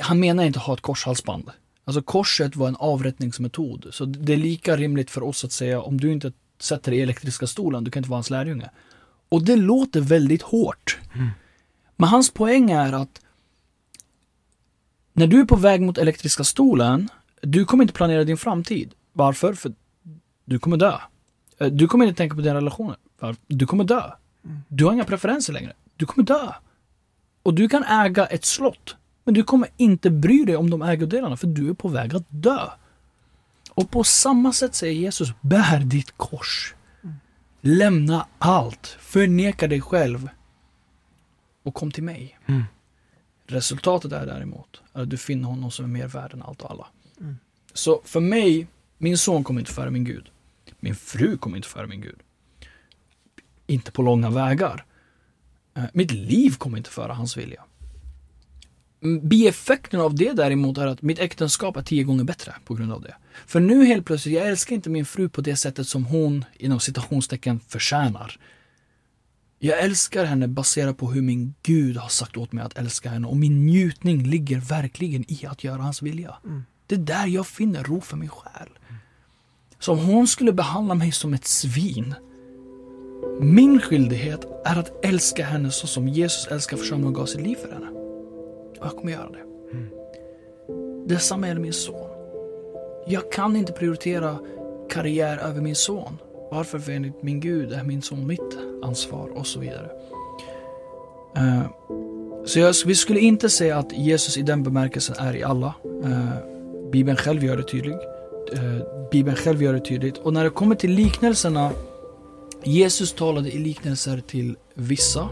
han menar inte ha ett korshalsband. Alltså korset var en avrättningsmetod. Så det är lika rimligt för oss att säga om du inte sätter dig i elektriska stolen, du kan inte vara hans lärjunge. Och det låter väldigt hårt.
Mm.
Men hans poäng är att när du är på väg mot elektriska stolen, du kommer inte planera din framtid. Varför? För du kommer dö. Eh, Du kommer inte tänka på dina relationer. Varför? Du kommer dö.
Mm.
Du har inga preferenser längre. Du kommer dö. Och du kan äga ett slott. Men du kommer inte bry dig om de ägodelarna för du är på väg att dö. Och på samma sätt säger Jesus, bär ditt kors. Lämna allt. Förneka dig själv. Och kom till mig.
Mm.
Resultatet är däremot att du finner honom som är mer värd än allt och alla.
Mm.
Så för mig, min son kommer inte före min Gud. Min fru kommer inte före min Gud. Inte på långa vägar. Eh, Mitt liv kommer inte före hans vilja. Mm, Bieffekten av det däremot är att mitt äktenskap är tio gånger bättre på grund av det. För nu helt plötsligt, jag älskar inte min fru på det sättet som hon inom citationstecken förtjänar. Jag älskar henne baserat på hur min Gud har sagt åt mig att älska henne och min njutning ligger verkligen i att göra hans vilja.
Mm.
Det är där jag finner ro för min själ. Så om hon skulle behandla mig som ett svin, min skyldighet är att älska henne så som Jesus älskar församlingen och gav sitt liv för henne. Och jag kommer göra det. Detsamma gäller min son. Jag kan inte prioritera karriär över min son. Varför? För enligt min Gud är min son mitt ansvar och så vidare. Eh, så jag, vi skulle inte säga att Jesus i den bemärkelsen är i alla. Eh, Bibeln själv gör det tydligt. Eh, Bibeln själv gör det tydligt. Och när det kommer till liknelserna. Jesus talade i liknelser till vissa.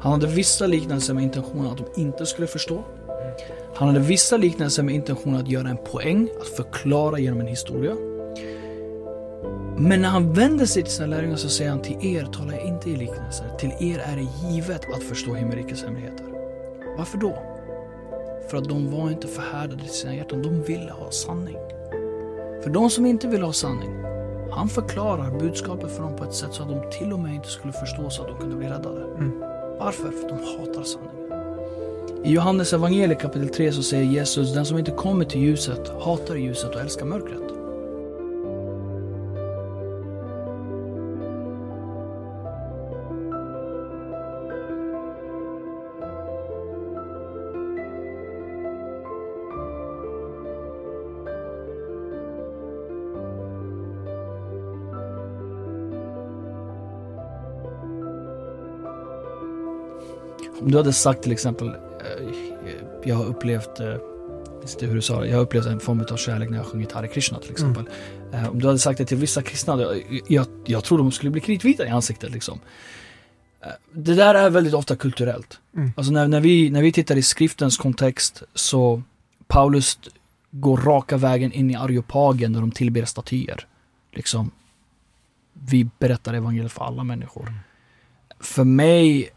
Han hade vissa liknelser med intentionen att de inte skulle förstå. Han hade vissa liknelser med intentionen att göra en poäng, att förklara genom en historia. Men när han vänder sig till sina lärjungar så säger han till er talar jag inte i liknelser. Till er är det givet att förstå himmelrikets hemligheter. Varför då? För att de var inte förhärdade i sina hjärtan, de ville ha sanning. För de som inte vill ha sanning, han förklarar budskapet för dem på ett sätt så att de till och med inte skulle förstå så att de kunde bli räddade.
Mm.
Varför? För att de hatar sanningen. I Johannes evangeliet kapitel 3 så säger Jesus, den som inte kommer till ljuset hatar ljuset och älskar mörkret. Om du hade sagt till exempel, eh, jag har upplevt, eh, inte hur du sa det, jag har upplevt en form av kärlek när jag har sjungit Hare Krishna till exempel. Eh, Om du hade sagt det till vissa kristna, jag, jag, jag tror de skulle bli kritvita i ansiktet liksom. Det där är väldigt ofta kulturellt.
Mm.
Alltså när, när, vi, när vi tittar i skriftens kontext så Paulus går raka vägen in i Areopagen där de tillber statyer. Liksom, vi berättar evangeliet för alla människor. För mig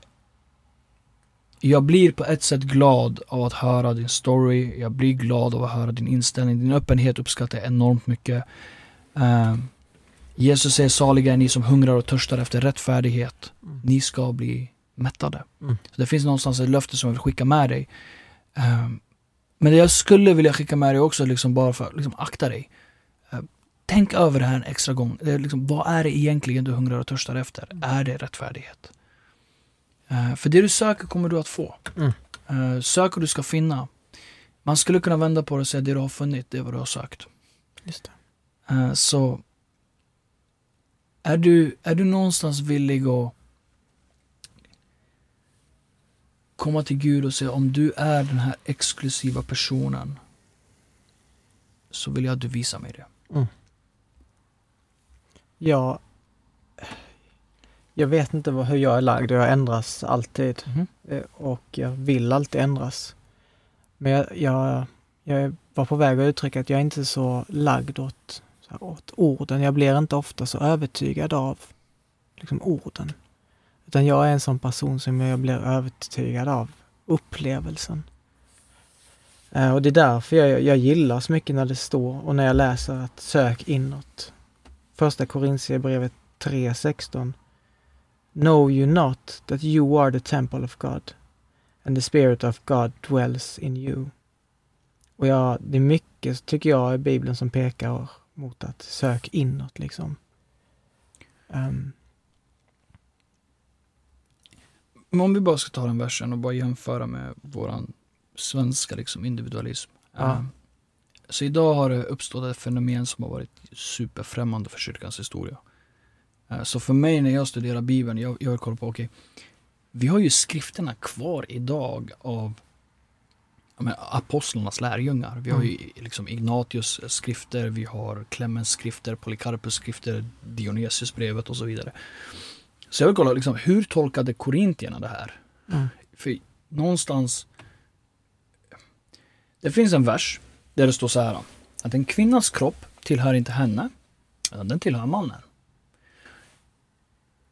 jag blir på ett sätt glad av att höra din story. Jag blir glad av att höra din inställning. Din öppenhet uppskattar jag enormt mycket. Eh, Jesus säger saliga är ni som hungrar och törstar efter rättfärdighet.
Mm.
Ni ska bli mättade.
Mm.
Så det finns någonstans ett löfte som jag vill skicka med dig. Eh, men det jag skulle vilja skicka med dig också, liksom bara för liksom akta dig. Eh, tänk över det här en extra gång. Det är liksom, vad är det egentligen du hungrar och törstar efter? Är det rättfärdighet? Eh, för det du söker kommer du att få.
Mm.
Eh, söker du ska finna. Man skulle kunna vända på det och säga det du har funnit, det är vad du har sökt.
Just det.
Eh, så är du, är du någonstans villig att komma till Gud och säga om du är den här exklusiva personen så vill jag att du visar mig det.
Jag, jag vet inte vad, hur jag är lagd och jag ändras alltid. Eh, Och jag vill alltid ändras. Men jag, jag, jag var på väg att uttrycka att jag är inte så lagd åt, åt orden. Jag blir inte ofta så övertygad av liksom, orden. Utan jag är en sån person som jag blir övertygad av upplevelsen. Eh, Och det är därför jag, jag gillar så mycket när det står och när jag läser att sök inåt. Första Korintierbrevet 3.16 Know you not that you are the temple of God and the spirit of God dwells in you. Och jag, det är mycket, tycker jag, i Bibeln som pekar mot att sök inåt liksom. Ehm,
Men om vi bara ska ta den versen och bara jämföra med våran svenska liksom, individualism.
Ja.
Eh, Så idag har det uppstått ett fenomen som har varit superfrämmande för kyrkans historia. Eh, Så för mig när jag studerar Bibeln, jag, jag kollar på, okej, vi har ju skrifterna kvar idag av men, apostlarnas lärjungar. Vi har ju liksom Ignatius skrifter, vi har Clemens skrifter, Polycarpus skrifter, Dionysiusbrevet och så vidare. Så jag vill kolla, liksom, hur tolkade korintierna det här?
Mm.
För någonstans... Det finns en vers där det står så här. Att en kvinnas kropp tillhör inte henne, den tillhör mannen.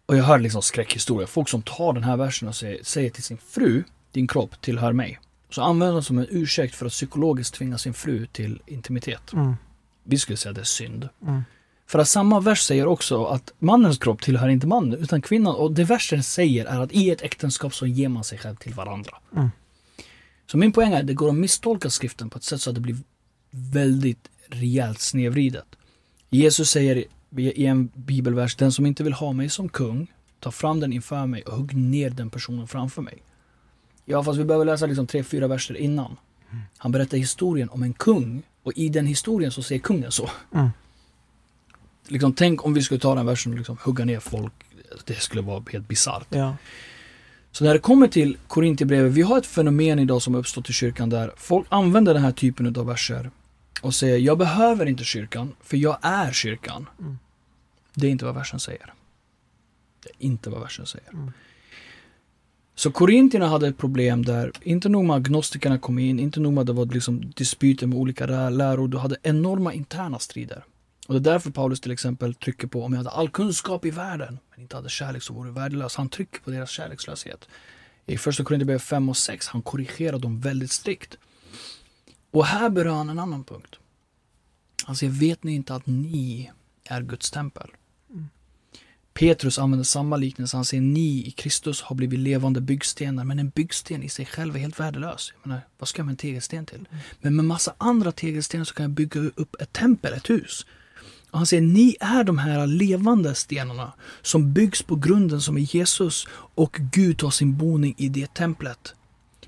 Och jag hör liksom skräckhistoria. Folk som tar den här versen och säger, säger till sin fru, din kropp tillhör mig. Så använder de som en ursäkt för att psykologiskt tvinga sin fru till intimitet.
mm,
Vi skulle säga det är synd.
mm,
För att samma vers säger också att mannens kropp tillhör inte mannen utan kvinnan. Och det versen säger är att i ett äktenskap så ger man sig själv till varandra.
Mm.
Så min poäng är att det går att misstolka skriften på ett sätt så att det blir väldigt rejält snedvridet. Jesus säger i en bibelvers, den som inte vill ha mig som kung, ta fram den inför mig och hugg ner den personen framför mig. Ja, fast vi behöver läsa liksom tre, fyra verser innan. Han berättar historien om en kung och i den historien så säger kungen så.
mm,
Liksom, tänk om vi skulle ta den versen och liksom hugga ner folk. Det skulle vara helt bisarrt.
ja,
Så när det kommer till Korintierbrevet, vi har ett fenomen idag som uppstått i kyrkan där folk använder den här typen av verser och säger jag behöver inte kyrkan för jag är kyrkan.
Mm.
Det är inte vad versen säger. Det är inte vad versen säger.
Mm.
Så korintierna hade ett problem där, inte nog med agnostikerna kom in, inte nog med att det var liksom dispyter med olika lä- läror, du hade enorma interna strider. Och det är därför Paulus till exempel trycker på om jag hade all kunskap i världen men inte hade kärlek så vore jag värdelös. Han trycker på deras kärlekslöshet. I första Korinthierbrevet 5 och 6, han korrigerar dem väldigt strikt. Och här berör han en annan punkt. Han säger, vet ni inte att ni är Guds tempel? Petrus använder samma liknelse. Han säger, ni i Kristus har blivit levande byggstenar, men en byggsten i sig själv är helt värdelös. Jag menar, vad ska jag med en tegelsten till? Men med massa andra tegelstenar så kan jag bygga upp ett tempel, ett hus. Och han säger, ni är de här levande stenarna som byggs på grunden som är Jesus och Gud tar sin boning i det templet.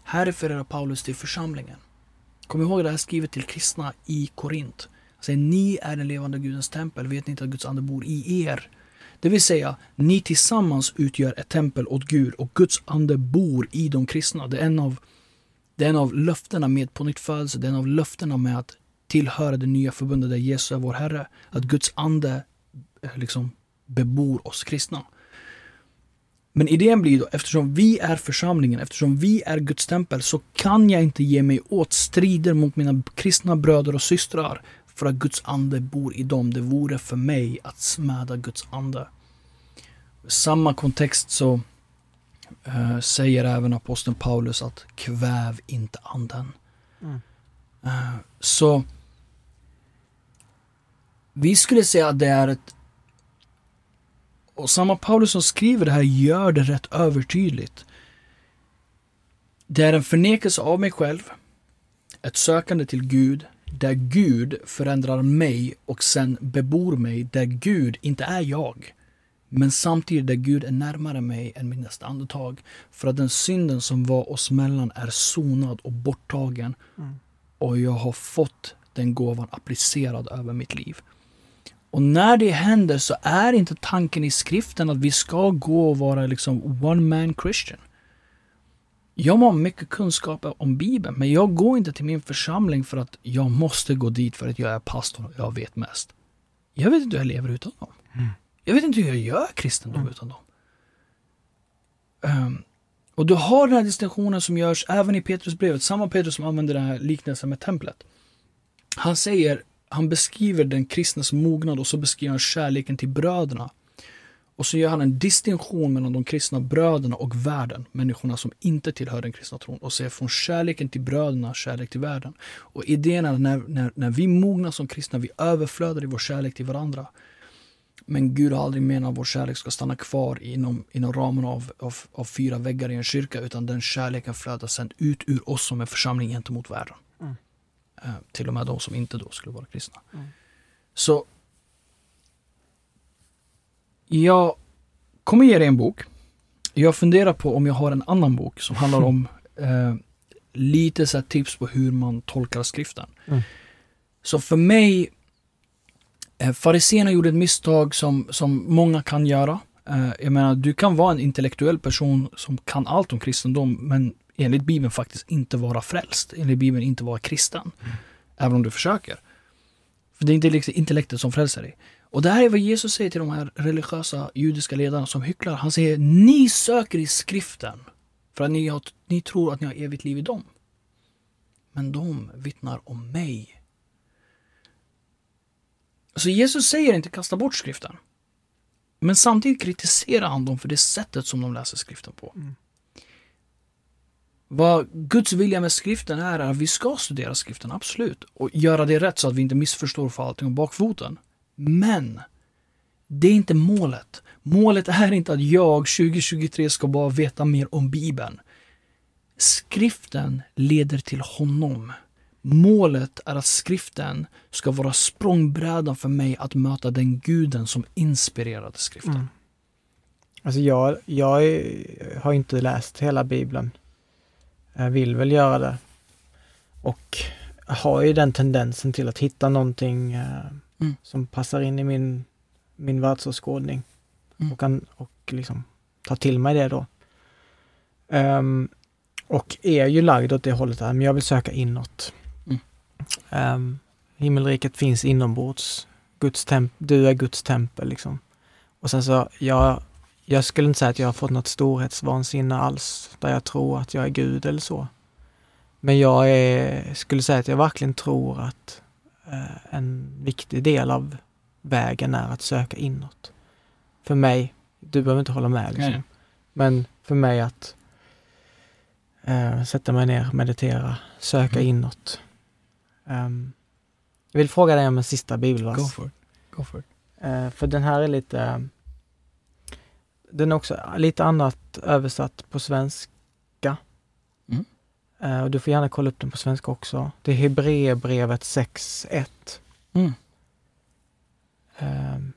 Här refererar Paulus till församlingen. Kom ihåg det här skrivet till kristna i Korint. Han säger, ni är den levande Gudens tempel, vet ni inte att Guds ande bor i er? Det vill säga, ni tillsammans utgör ett tempel åt Gud och Guds ande bor i de kristna. Det är en av, det är en av löftena med på nytt födelse, det är en av löftena med att tillhöra det nya förbundet där Jesus är vår Herre. Att Guds ande eh, liksom bebor oss kristna. Men idén blir då, eftersom vi är församlingen, eftersom vi är Guds tempel, så kan jag inte ge mig åt strider mot mina kristna bröder och systrar för att Guds ande bor i dem. Det vore för mig att smäda Guds ande. I samma kontext så eh, säger även aposteln Paulus att kväv inte anden.
Mm.
Eh, så vi skulle säga att det är ett och samma Paulus som skriver det här gör det rätt övertydligt. Det är en förnekelse av mig själv, ett sökande till Gud, där Gud förändrar mig och sen bebor mig där Gud inte är jag. Men samtidigt där Gud är närmare mig än mitt nästa andetag. För att den synden som var oss mellan är sonad och borttagen.
Mm.
Och jag har fått den gåvan applicerad över mitt liv. Och när det händer så är inte tanken i skriften att vi ska gå och vara liksom one man Christian. Jag har mycket kunskap om Bibeln, men jag går inte till min församling för att jag måste gå dit för att jag är pastor och jag vet mest. Jag vet inte hur jag lever utan dem.
Mm.
Jag vet inte hur jag gör kristendom
Mm.
utan dem. Ehm, och du har den här distinktionen som görs även i Petrusbrevet, samma Petrus som använder den här liknelsen med templet. Han säger, han beskriver den kristnes mognad och så beskriver han kärleken till bröderna. Och så gör han en distinktion mellan de kristna bröderna och världen, människorna som inte tillhör den kristna tron, och säger från kärleken till bröderna, kärlek till världen. Och idén är att när, när, när vi mognar som kristna, vi överflödar i vår kärlek till varandra. Men Gud har aldrig menat att vår kärlek ska stanna kvar inom, inom ramen av, av, av fyra väggar i en kyrka, utan den kärleken flödar sen ut ur oss som en församling gentemot världen. Eh, till och med de som inte då skulle vara kristna.
Mm.
Så jag kommer ge dig en bok. Jag funderar på om jag har en annan bok som handlar om eh, lite så tips på hur man tolkar skriften.
Mm.
Så för mig, eh, fariséerna gjorde ett misstag som, som många kan göra. Eh, jag menar, du kan vara en intellektuell person som kan allt om kristendom, men enligt Bibeln faktiskt inte vara frälst. Enligt Bibeln inte vara kristen. Även om du försöker. För det är inte liksom intellektet som frälser dig. Och det här är vad Jesus säger till de här religiösa judiska ledarna som hycklar. Han säger, ni söker i skriften för att ni, har, ni tror att ni har evigt liv i dem. Men de vittnar om mig. Så Jesus säger inte kasta bort skriften. Men samtidigt kritiserar han dem för det sättet som de läser skriften på.
Mm.
Vad Guds vilja med skriften är, är att vi ska studera skriften, absolut. Och göra det rätt så att vi inte missförstår för allting om bakfoten. Men det är inte målet. Målet är inte att jag 2023 ska bara veta mer om Bibeln. Skriften leder till honom. Målet är att skriften ska vara språngbrädan för mig att möta den guden som inspirerade skriften.
Mm. Alltså jag, jag har inte läst hela Bibeln. Jag vill väl göra det. Och har ju den tendensen till att hitta någonting eh,
Mm.
som passar in i min, min världsåskådning.
Mm.
Och kan och liksom ta till mig det då. Ehm, och är ju lagd åt det hållet här, men jag vill söka inåt.
Mm.
Um, himmelriket finns inombords. Guds temp- du är Guds tempel liksom. Och sen så, jag, jag skulle inte säga att jag har fått något storhetsvansinne alls, där jag tror att jag är Gud eller så. Men jag är, skulle säga att jag verkligen tror att eh, en viktig del av vägen är att söka inåt. För mig, du behöver inte hålla med liksom.
Nej.
Men för mig att eh, sätta mig ner, meditera, söka
Mm.
inåt. Ehm, jag vill fråga dig om en sista bibelvers.
Go for it. Go for it.
Eh, för den här är lite... Den är också lite annat översatt på svenska.
Mm.
Eh, och du får gärna kolla upp den på svenska också. Det är Hebreerbrevet 6.1.
Mm.
Um,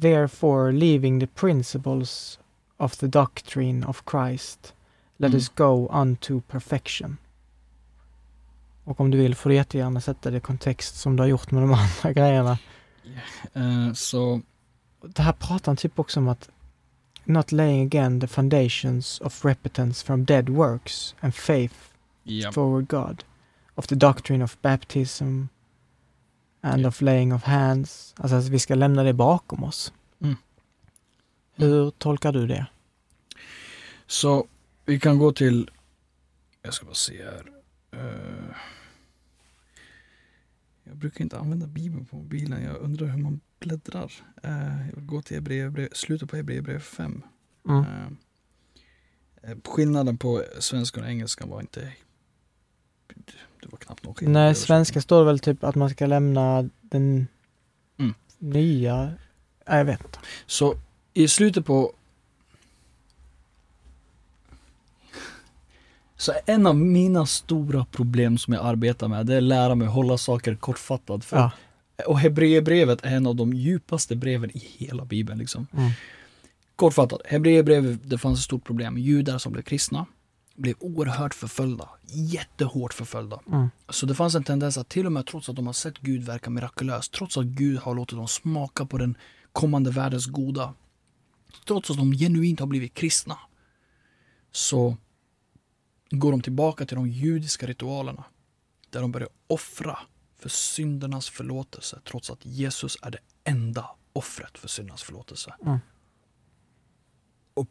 therefore, leaving the principles of the doctrine of Christ, let
Mm.
us go unto perfection. Och om du vill får du jättegärna sätta det i kontext som du har gjort med de andra grejerna.
Eh, så
Det här pratar han typ också om att not laying again the foundations of repentance from dead works and faith
ja.
toward God, of the doctrine of baptism and
Ja.
of laying of hands. Alltså att vi ska lämna det bakom oss.
Mm.
Hur tolkar du det?
Så vi kan gå till, jag ska bara se här. Eh, jag brukar inte använda Bibeln på mobilen. Jag undrar hur man bläddrar. Eh, jag vill gå till Hebreerbrev- slutet på Hebreerbrevet 5.
Mm.
Eh, eh, skillnaden på svenska och engelska var inte... Det var knappt någon skillnad.
Nej, svenska står väl typ att man ska lämna den
Mm.
nya... Nej, jag vet inte.
Så i slutet på... Så en av mina stora problem som jag arbetar med, det är att lära mig att hålla saker kortfattat. För,
Ja.
Och Hebreerbrevet är en av de djupaste breven i hela Bibeln. Liksom.
Mm.
Kortfattat, Hebreerbrevet, det fanns ett stort problem. Judar som blev kristna blev oerhört förföljda. Jättehårt förföljda.
Mm.
Så det fanns en tendens att till och med trots att de har sett Gud verka mirakulöst, trots att Gud har låtit dem smaka på den kommande världens goda, trots att de genuint har blivit kristna, så går de tillbaka till de judiska ritualerna där de börjar offra för syndernas förlåtelse trots att Jesus är det enda offret för syndernas förlåtelse.
Mm.
Och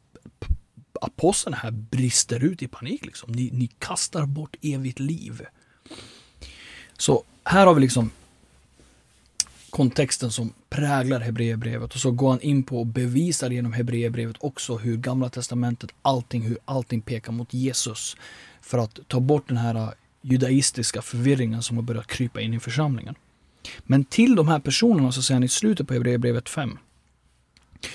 aposteln här brister ut i panik. Liksom. Ni, ni kastar bort evigt liv. Så här har vi liksom kontexten som präglar Hebreerbrevet och så går han in på och bevisar genom Hebreerbrevet också hur Gamla Testamentet, allting, hur allting pekar mot Jesus. För att ta bort den här judaistiska förvirringen som har börjat krypa in i församlingen. Men till de här personerna så säger han i slutet på Hebreerbrevet 5.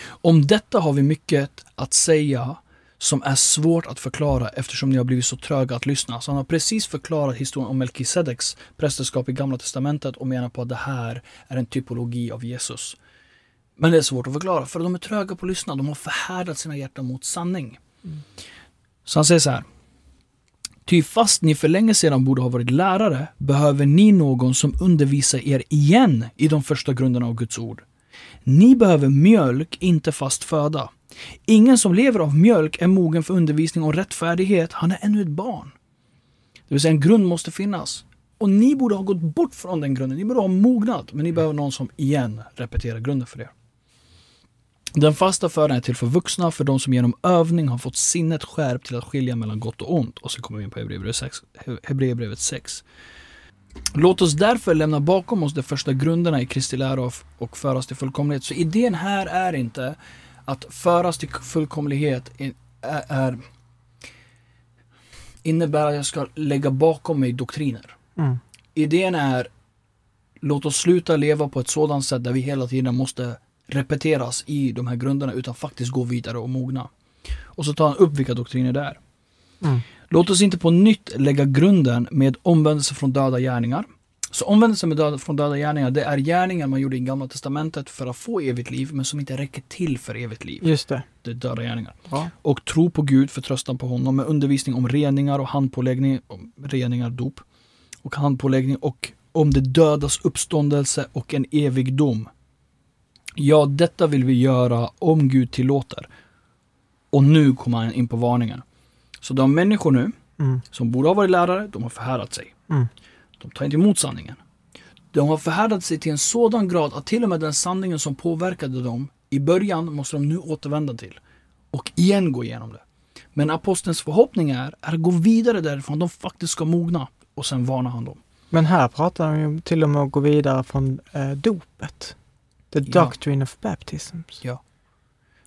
Om detta har vi mycket att säga som är svårt att förklara eftersom ni har blivit så tröga att lyssna. Så han har precis förklarat historien om Melkisedeks prästerskap i Gamla Testamentet och menar på att det här är en typologi av Jesus. Men det är svårt att förklara för de är tröga på att lyssna. De har förhärdat sina hjärtan mot sanning. Så han säger så här. Ty fast ni för länge sedan borde ha varit lärare behöver ni någon som undervisar er igen i de första grunderna av Guds ord. Ni behöver mjölk, inte fast föda. Ingen som lever av mjölk är mogen för undervisning och rättfärdighet. Han är ännu ett barn. Det vill säga en grund måste finnas. Och ni borde ha gått bort från den grunden. Ni borde ha mognat. Men ni behöver någon som igen repeterar grunden för er. Den fasta födan är till för vuxna, för de som genom övning har fått sinnet skärpt till att skilja mellan gott och ont. Och så kommer vi in på Hebreerbrevet 6. Hebreerbrevet 6. Låt oss därför lämna bakom oss de första grunderna i Kristi lära och- och föras till fullkomlighet. Så idén här är inte att föras till fullkomlighet är, är innebär att jag ska lägga bakom mig doktriner.
Mm.
Idén är låt oss sluta leva på ett sådant sätt där vi hela tiden måste repeteras i de här grunderna utan faktiskt gå vidare och mogna. Och så tar han upp vilka doktriner det är.
Mm.
Låt oss inte på nytt lägga grunden med omvändelse från döda gärningar. Så omvändelse med döda, från döda gärningar, det är gärningar man gjorde i Gamla Testamentet för att få evigt liv, men som inte räcker till för evigt liv.
Just det.
Det är döda gärningar.
Bra.
Och tro på Gud, förtröstan på honom med undervisning om reningar och handpåläggning, om reningar, dop och handpåläggning och om det dödas uppståndelse och en evig dom. Ja, detta vill vi göra om Gud tillåter. Och nu kommer han in på varningen. Så de människor nu
Mm.
som borde ha varit lärare, de har förhärdat sig.
Mm.
De tar inte emot sanningen. De har förhärdat sig till en sådan grad att till och med den sanningen som påverkade dem i början måste de nu återvända till. Och igen gå igenom det. Men apostelns förhoppning är, är att gå vidare därifrån, de faktiskt ska mogna. Och sen varnar han dem.
Men här pratar han ju till och med om att gå vidare från eh, dopet. The
Ja.
doctrine of baptisms.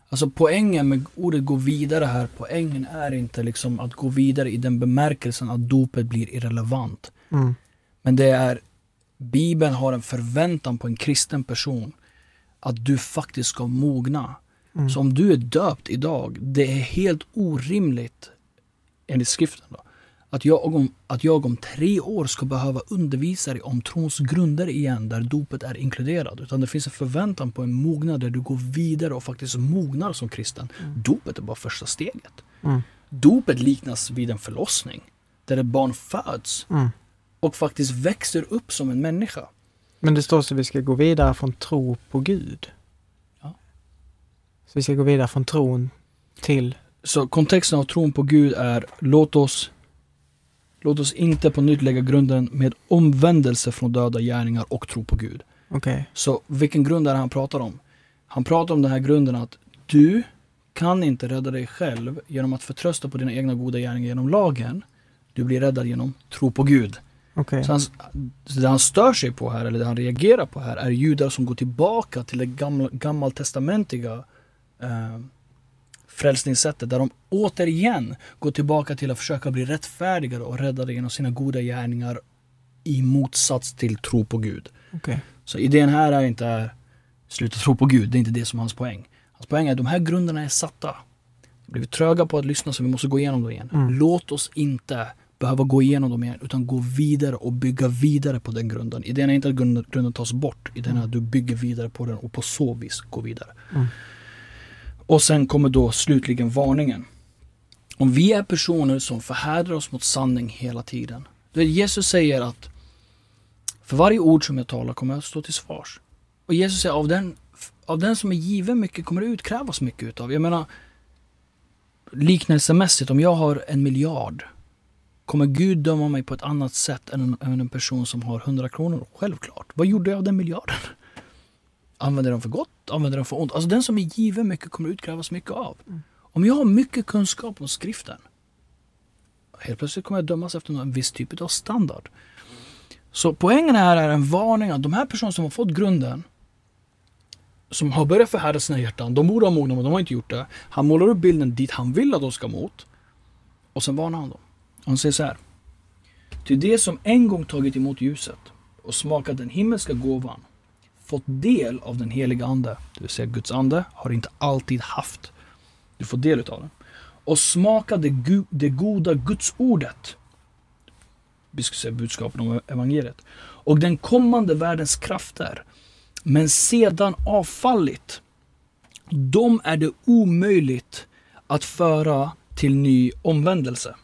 Alltså poängen med ordet gå vidare här, poängen är inte liksom att gå vidare i den bemärkelsen att dopet blir irrelevant.
Mm.
Men det är, Bibeln har en förväntan på en kristen person att du faktiskt ska mogna.
Mm.
Så om du är döpt idag, det är helt orimligt enligt skriften då, att jag, om, att jag om tre år ska behöva undervisa dig om trons grunder igen där dopet är inkluderat. Utan det finns en förväntan på en mognad där du går vidare och faktiskt mognar som kristen. Dopet är bara första steget.
Mm.
Dopet liknas vid en förlossning där ett barn föds
Mm.
och faktiskt växer upp som en människa.
Men det står så att vi ska gå vidare från tro på Gud.
Ja.
Så vi ska gå vidare från tron till...
Så kontexten av tron på Gud är låt oss Låt oss inte på nytt lägga grunden med omvändelse från döda gärningar och tro på Gud.
Okej.
Så vilken grund är det han pratar om? Han pratar om den här grunden att du kan inte rädda dig själv genom att förtrösta på dina egna goda gärningar genom lagen. Du blir räddad genom tro på Gud.
Okej.
Så han, så det han stör sig på här, eller det han reagerar på här, är judar som går tillbaka till det gamla, gammaltestamentliga eh, frälsningssättet. Där de återigen går tillbaka till att försöka bli rättfärdigare och räddade genom sina goda gärningar i motsats till tro på Gud.
Okej.
Så idén här är inte sluta tro på Gud, det är inte det som är hans poäng. Hans poäng är att de här grunderna är satta. Blivit tröga på att lyssna så vi måste gå igenom dem igen.
Mm.
Låt oss inte behöva gå igenom dem igen utan gå vidare och bygga vidare på den grunden. Idén är inte att grunden, grunden tas bort, idén är att du bygger vidare på den och på så vis går vidare.
Mm.
Och sen kommer då slutligen varningen. Om vi är personer som förhärdar oss mot sanning hela tiden. Det Jesus säger att för varje ord som jag talar kommer jag att stå till svars. Och Jesus säger av den, av den som är given mycket kommer det utkrävas mycket utav. Jag menar liknelsemässigt, om jag har en miljard kommer Gud döma mig på ett annat sätt än en, än en person som har 100 kronor? Självklart. Vad gjorde jag av den miljarden? Använder den för gott? Använder den för ont? Alltså den som är given mycket kommer utkrävas mycket av. Om jag har mycket kunskap om skriften, helt plötsligt kommer jag dömas efter en viss typ av standard. Så poängen här är en varning att de här personerna som har fått grunden, som har börjat förhärda sina hjärtan, de borde ha mognat men de har inte gjort det. Han målar upp bilden dit han vill att de ska mot. Och sen varnar han dem. Han säger så här. Ty det som en gång tagit emot ljuset och smakat den himmelska gåvan, fått del av den heliga ande, det vill säga Guds ande, har inte alltid haft. Du får del utav den. Och smaka det, gu- det goda Gudsordet. Vi ska säga budskapen om evangeliet. Och den kommande världens krafter. Men sedan avfallit. De är det omöjligt att föra till ny omvändelse.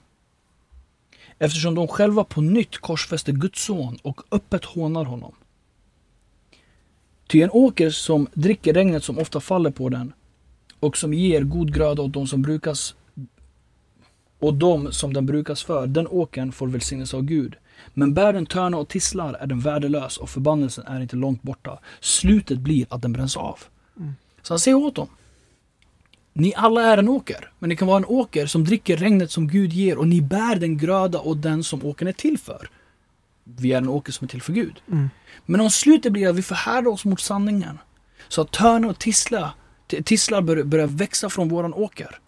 Eftersom de själva på nytt korsfäster Guds son och öppet hånar honom. Ty en åker som dricker regnet som ofta faller på den och som ger god gröda åt de som brukas och de som den brukas för, den åkern får välsignelse av Gud. Men bär den törna och tisslar är den värdelös och förbannelsen är inte långt borta. Slutet blir att den bränns av. Så han säger åt dem. Ni alla är en åker, men ni kan vara en åker som dricker regnet som Gud ger och ni bär den gröda och den som åkern är till för. Vi är en åker som är till för Gud.
Mm.
Men om slutet blir att vi förhärdar oss mot sanningen. Så att törnar och tisslar, t- tisslar börjar, växa från våran åker.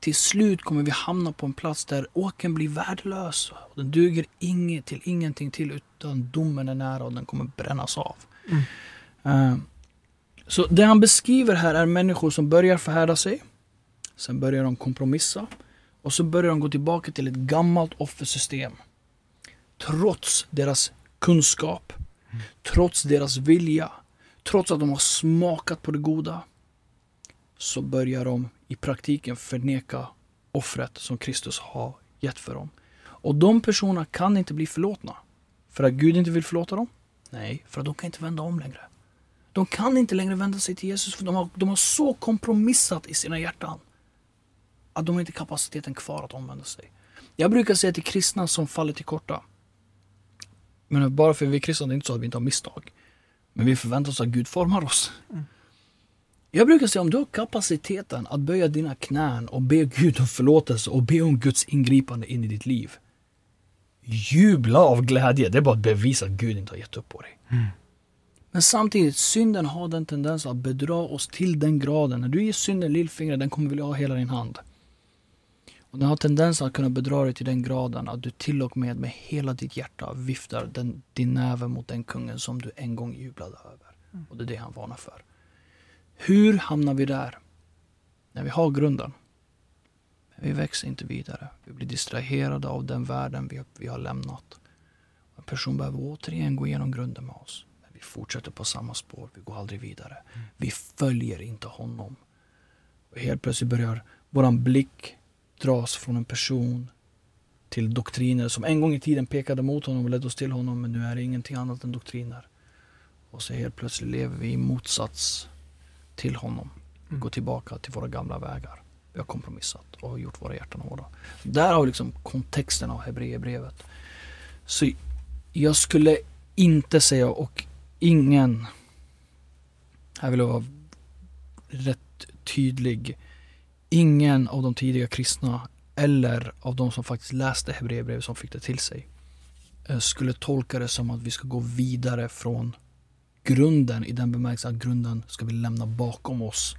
Till slut kommer vi hamna på en plats där åkern blir värdelös. Och den duger inget till ingenting till utan domen är nära och den kommer brännas av. Eh, så det han beskriver här är människor som börjar förhärda sig. Sen börjar de kompromissa. Och så börjar de gå tillbaka till ett gammalt offersystem. Trots deras kunskap. Trots deras vilja. Trots att de har smakat på det goda. Så börjar de i praktiken förneka offret som Kristus har gett för dem. Och de personerna kan inte bli förlåtna. För att Gud inte vill förlåta dem? Nej, för att de kan inte vända om längre. De kan inte längre vända sig till Jesus för de har, de har så kompromissat i sina hjärtan att de har inte kapaciteten kvar att omvända sig. Jag brukar säga till kristna som faller till korta. Men bara för att vi är kristna, det är inte så att vi inte har misstag. Men vi förväntar oss att Gud formar oss. Jag brukar säga om du har kapaciteten att böja dina knän och be Gud om förlåtelse och be om Guds ingripande in i ditt liv. Jubla av glädje, det är bara att bevisa att Gud inte har gett upp på dig. Men samtidigt, synden har den tendensen att bedra oss till den graden. När du ger synden lillfingret, den kommer vilja ha hela din hand. Och den har tendensen att kunna bedra dig till den graden att du till och med med hela ditt hjärta viftar den, din näve mot den kungen som du en gång jublade över. Och det är det han varnar för. Hur hamnar vi där? När vi har grunden. Men vi växer inte vidare. Vi blir distraherade av den världen vi, vi har lämnat. En person behöver återigen gå igenom grunden med oss. Men vi fortsätter på samma spår. Vi går aldrig vidare. Vi följer inte honom. Och helt plötsligt börjar våran blick dras från en person till doktriner som en gång i tiden pekade mot honom och ledde oss till honom. Men nu är det ingenting annat än doktriner. Och så helt plötsligt lever vi i motsats till honom. Vi går tillbaka till våra gamla vägar. Vi har kompromissat och har gjort våra hjärtan hårda. Där har vi liksom kontexten av Hebreerbrevet. Så jag skulle inte säga, och ingen, här vill jag vara rätt tydlig, ingen av de tidiga kristna eller av de som faktiskt läste Hebreerbrevet som fick det till sig eh, skulle tolka det som att vi ska gå vidare från grunden i den bemärkelsen att grunden ska vi lämna bakom oss.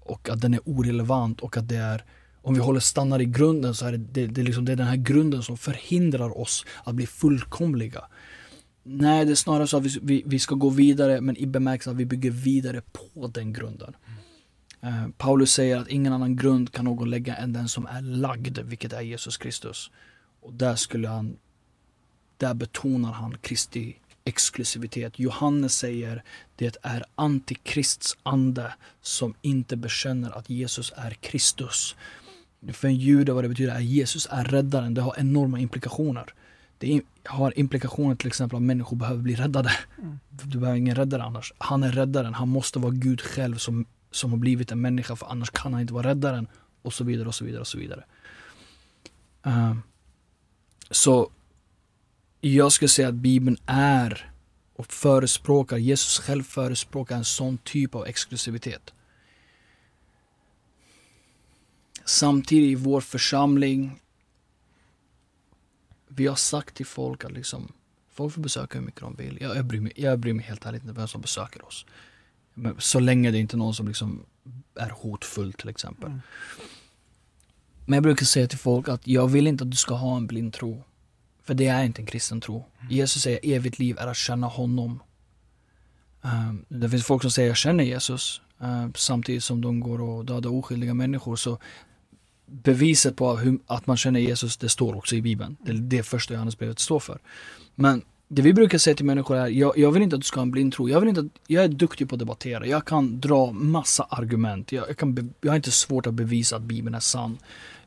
Och att den är orelevant och att det är om vi håller stannar i grunden så är det, det, det, liksom, det är den här grunden som förhindrar oss att bli fullkomliga. Nej, det är snarare så att vi, vi, vi ska gå vidare men i bemärkelsen att vi bygger vidare på den grunden. Eh, Paulus säger att ingen annan grund kan någon lägga än den som är lagd, vilket är Jesus Kristus. Och där skulle han, där betonar han Kristi exklusivitet. Johannes säger det är antikrists ande som inte bekänner att Jesus är Kristus. För en jude vad det betyder är Jesus är räddaren. Det har enorma implikationer. Det har implikationer till exempel att människor behöver bli räddade. Mm. Du behöver ingen räddare annars. Han är räddaren. Han måste vara Gud själv som, som har blivit en människa för annars kan han inte vara räddaren. Och så vidare och så vidare och så vidare. Uh, så jag skulle säga att Bibeln är och förespråkar, Jesus själv förespråkar en sån typ av exklusivitet. Samtidigt i vår församling, vi har sagt till folk att liksom, folk får besöka hur mycket de vill. Jag, jag, bryr, mig, jag bryr mig helt ärligt inte vem som besöker oss. Så länge det inte är någon som liksom är hotfull till exempel. Mm. Men jag brukar säga till folk att jag vill inte att du ska ha en blind tro. För det är inte en kristen tro. Mm. Jesus säger evigt liv är att känna honom. Um, det finns folk som säger jag känner Jesus uh, samtidigt som de går och dödar oskyldiga människor. Så beviset på hur, att man känner Jesus, det står också i Bibeln. Det är det första Johannesbrevet står för. Men det vi brukar säga till människor är, jag, jag, vill inte att du ska ha en blind tro. Jag, vill inte att, jag är duktig på att debattera. Jag kan dra massa argument. Jag, jag, kan, jag har inte svårt att bevisa att Bibeln är sann.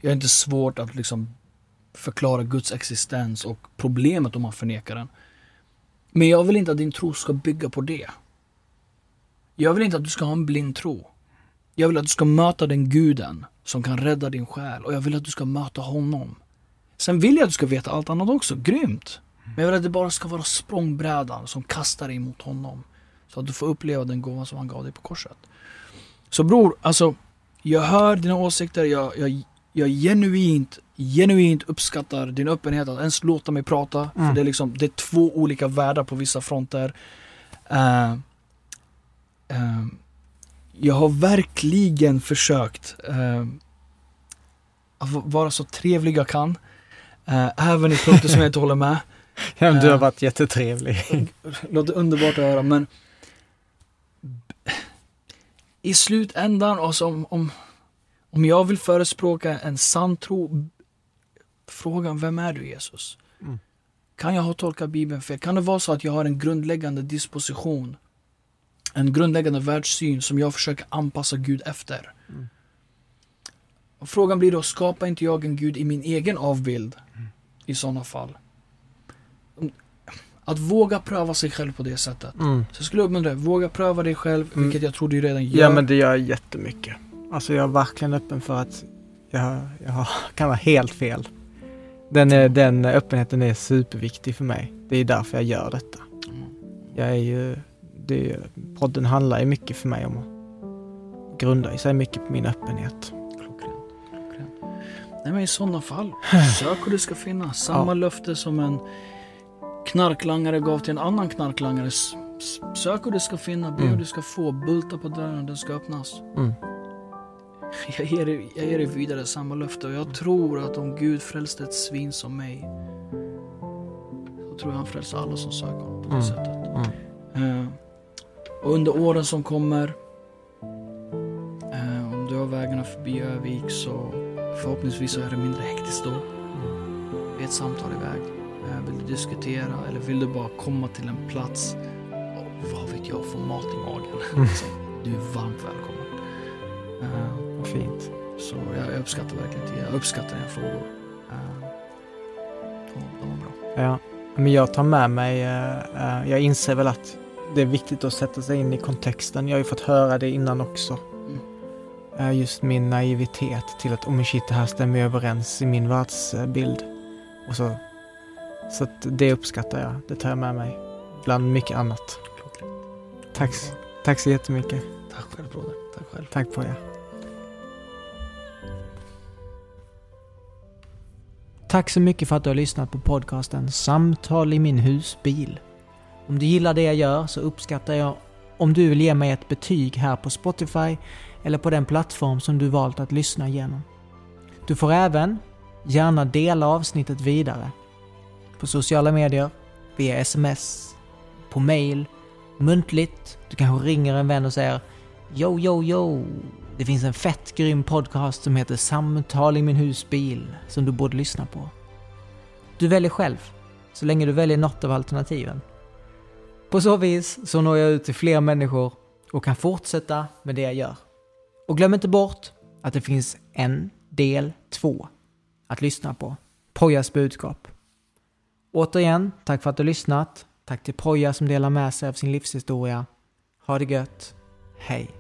Jag har inte svårt att liksom förklara Guds existens och problemet om man förnekar den. Men jag vill inte att din tro ska bygga på det. Jag vill inte att du ska ha en blind tro. Jag vill att du ska möta den guden som kan rädda din själ och jag vill att du ska möta honom. Sen vill jag att du ska veta allt annat också, grymt. Men jag vill att det bara ska vara språngbrädan som kastar dig mot honom. Så att du får uppleva den gåvan som han gav dig på korset. Så bror, alltså jag hör dina åsikter, jag, jag, jag genuint, genuint uppskattar din öppenhet att ens låta mig prata. Mm. För det är, liksom, det är två olika världar på vissa fronter. Uh, uh, jag har verkligen försökt uh, att vara så trevlig jag kan. även i punkter som jag inte håller med.
Ja, du har varit jättetrevlig.
Låter underbart att höra men i slutändan, alltså om, om om jag vill förespråka en sann tro, frågan vem är du Jesus? Mm. Kan jag ha tolkat Bibeln fel? Kan det vara så att jag har en grundläggande disposition, en grundläggande världssyn som jag försöker anpassa Gud efter? Mm. Och frågan blir då, skapar inte jag en Gud i min egen avbild mm. i sådana fall? Att våga pröva sig själv på det sättet. Mm. Så jag skulle uppmuntra dig, våga pröva dig själv, mm. vilket jag tror du redan gör.
Ja men det gör jag jättemycket. Alltså jag är verkligen öppen för att jag, jag kan vara helt fel. Den, är, den öppenheten är superviktig för mig. Det är därför jag gör detta. Jag är ju, det, podden handlar ju mycket för mig om att grunda sig mycket på min öppenhet.
Nej men i sådana fall, sök och det ska finnas. Samma ja. löfte som en knarklangare gav till en annan knarklangare. Sök och det ska finnas, be mm. och du ska få, bulta på dörren den ska öppnas. Mm. Jag ger, dig, jag ger dig vidare samma löfte och jag tror att om Gud frälste ett svin som mig så tror jag han frälser alla som söker honom på det mm. sättet. Mm. Uh, och under åren som kommer, uh, om du har vägarna förbi Övik så förhoppningsvis så är det mindre hektiskt då. Mm. Ett samtal iväg. Vill du diskutera eller vill du bara komma till en plats och vad vet jag, få mat i magen. Mm. du är varmt välkommen. Uh,
fint.
Så jag uppskattar verkligen det. Jag uppskattar dina frågor. Uh, de var bra.
Ja, men jag tar med mig, uh, jag inser väl att det är viktigt att sätta sig in i kontexten. Jag har ju fått höra det innan också. Mm. Just min naivitet till att, oh shit, det här stämmer överens i min världsbild. Och så, så att det uppskattar jag. Det tar jag med mig. Bland mycket annat. Tack, tack så jättemycket.
Tack själv broder. Tack själv.
Tack på er. Tack så mycket för att du har lyssnat på podcasten Samtal i min husbil. Om du gillar det jag gör så uppskattar jag om du vill ge mig ett betyg här på Spotify eller på den plattform som du valt att lyssna igenom. Du får även gärna dela avsnittet vidare. På sociala medier, via sms, på mail, muntligt. Du kanske ringer en vän och säger Yo, yo, yo! Det finns en fett grym podcast som heter Samtal i min husbil som du borde lyssna på. Du väljer själv, så länge du väljer något av alternativen. På så vis så når jag ut till fler människor och kan fortsätta med det jag gör. Och glöm inte bort att det finns en del två att lyssna på. Pojas budskap. Återigen, tack för att du lyssnat. Tack till Poja som delar med sig av sin livshistoria. Ha det gött. Hej.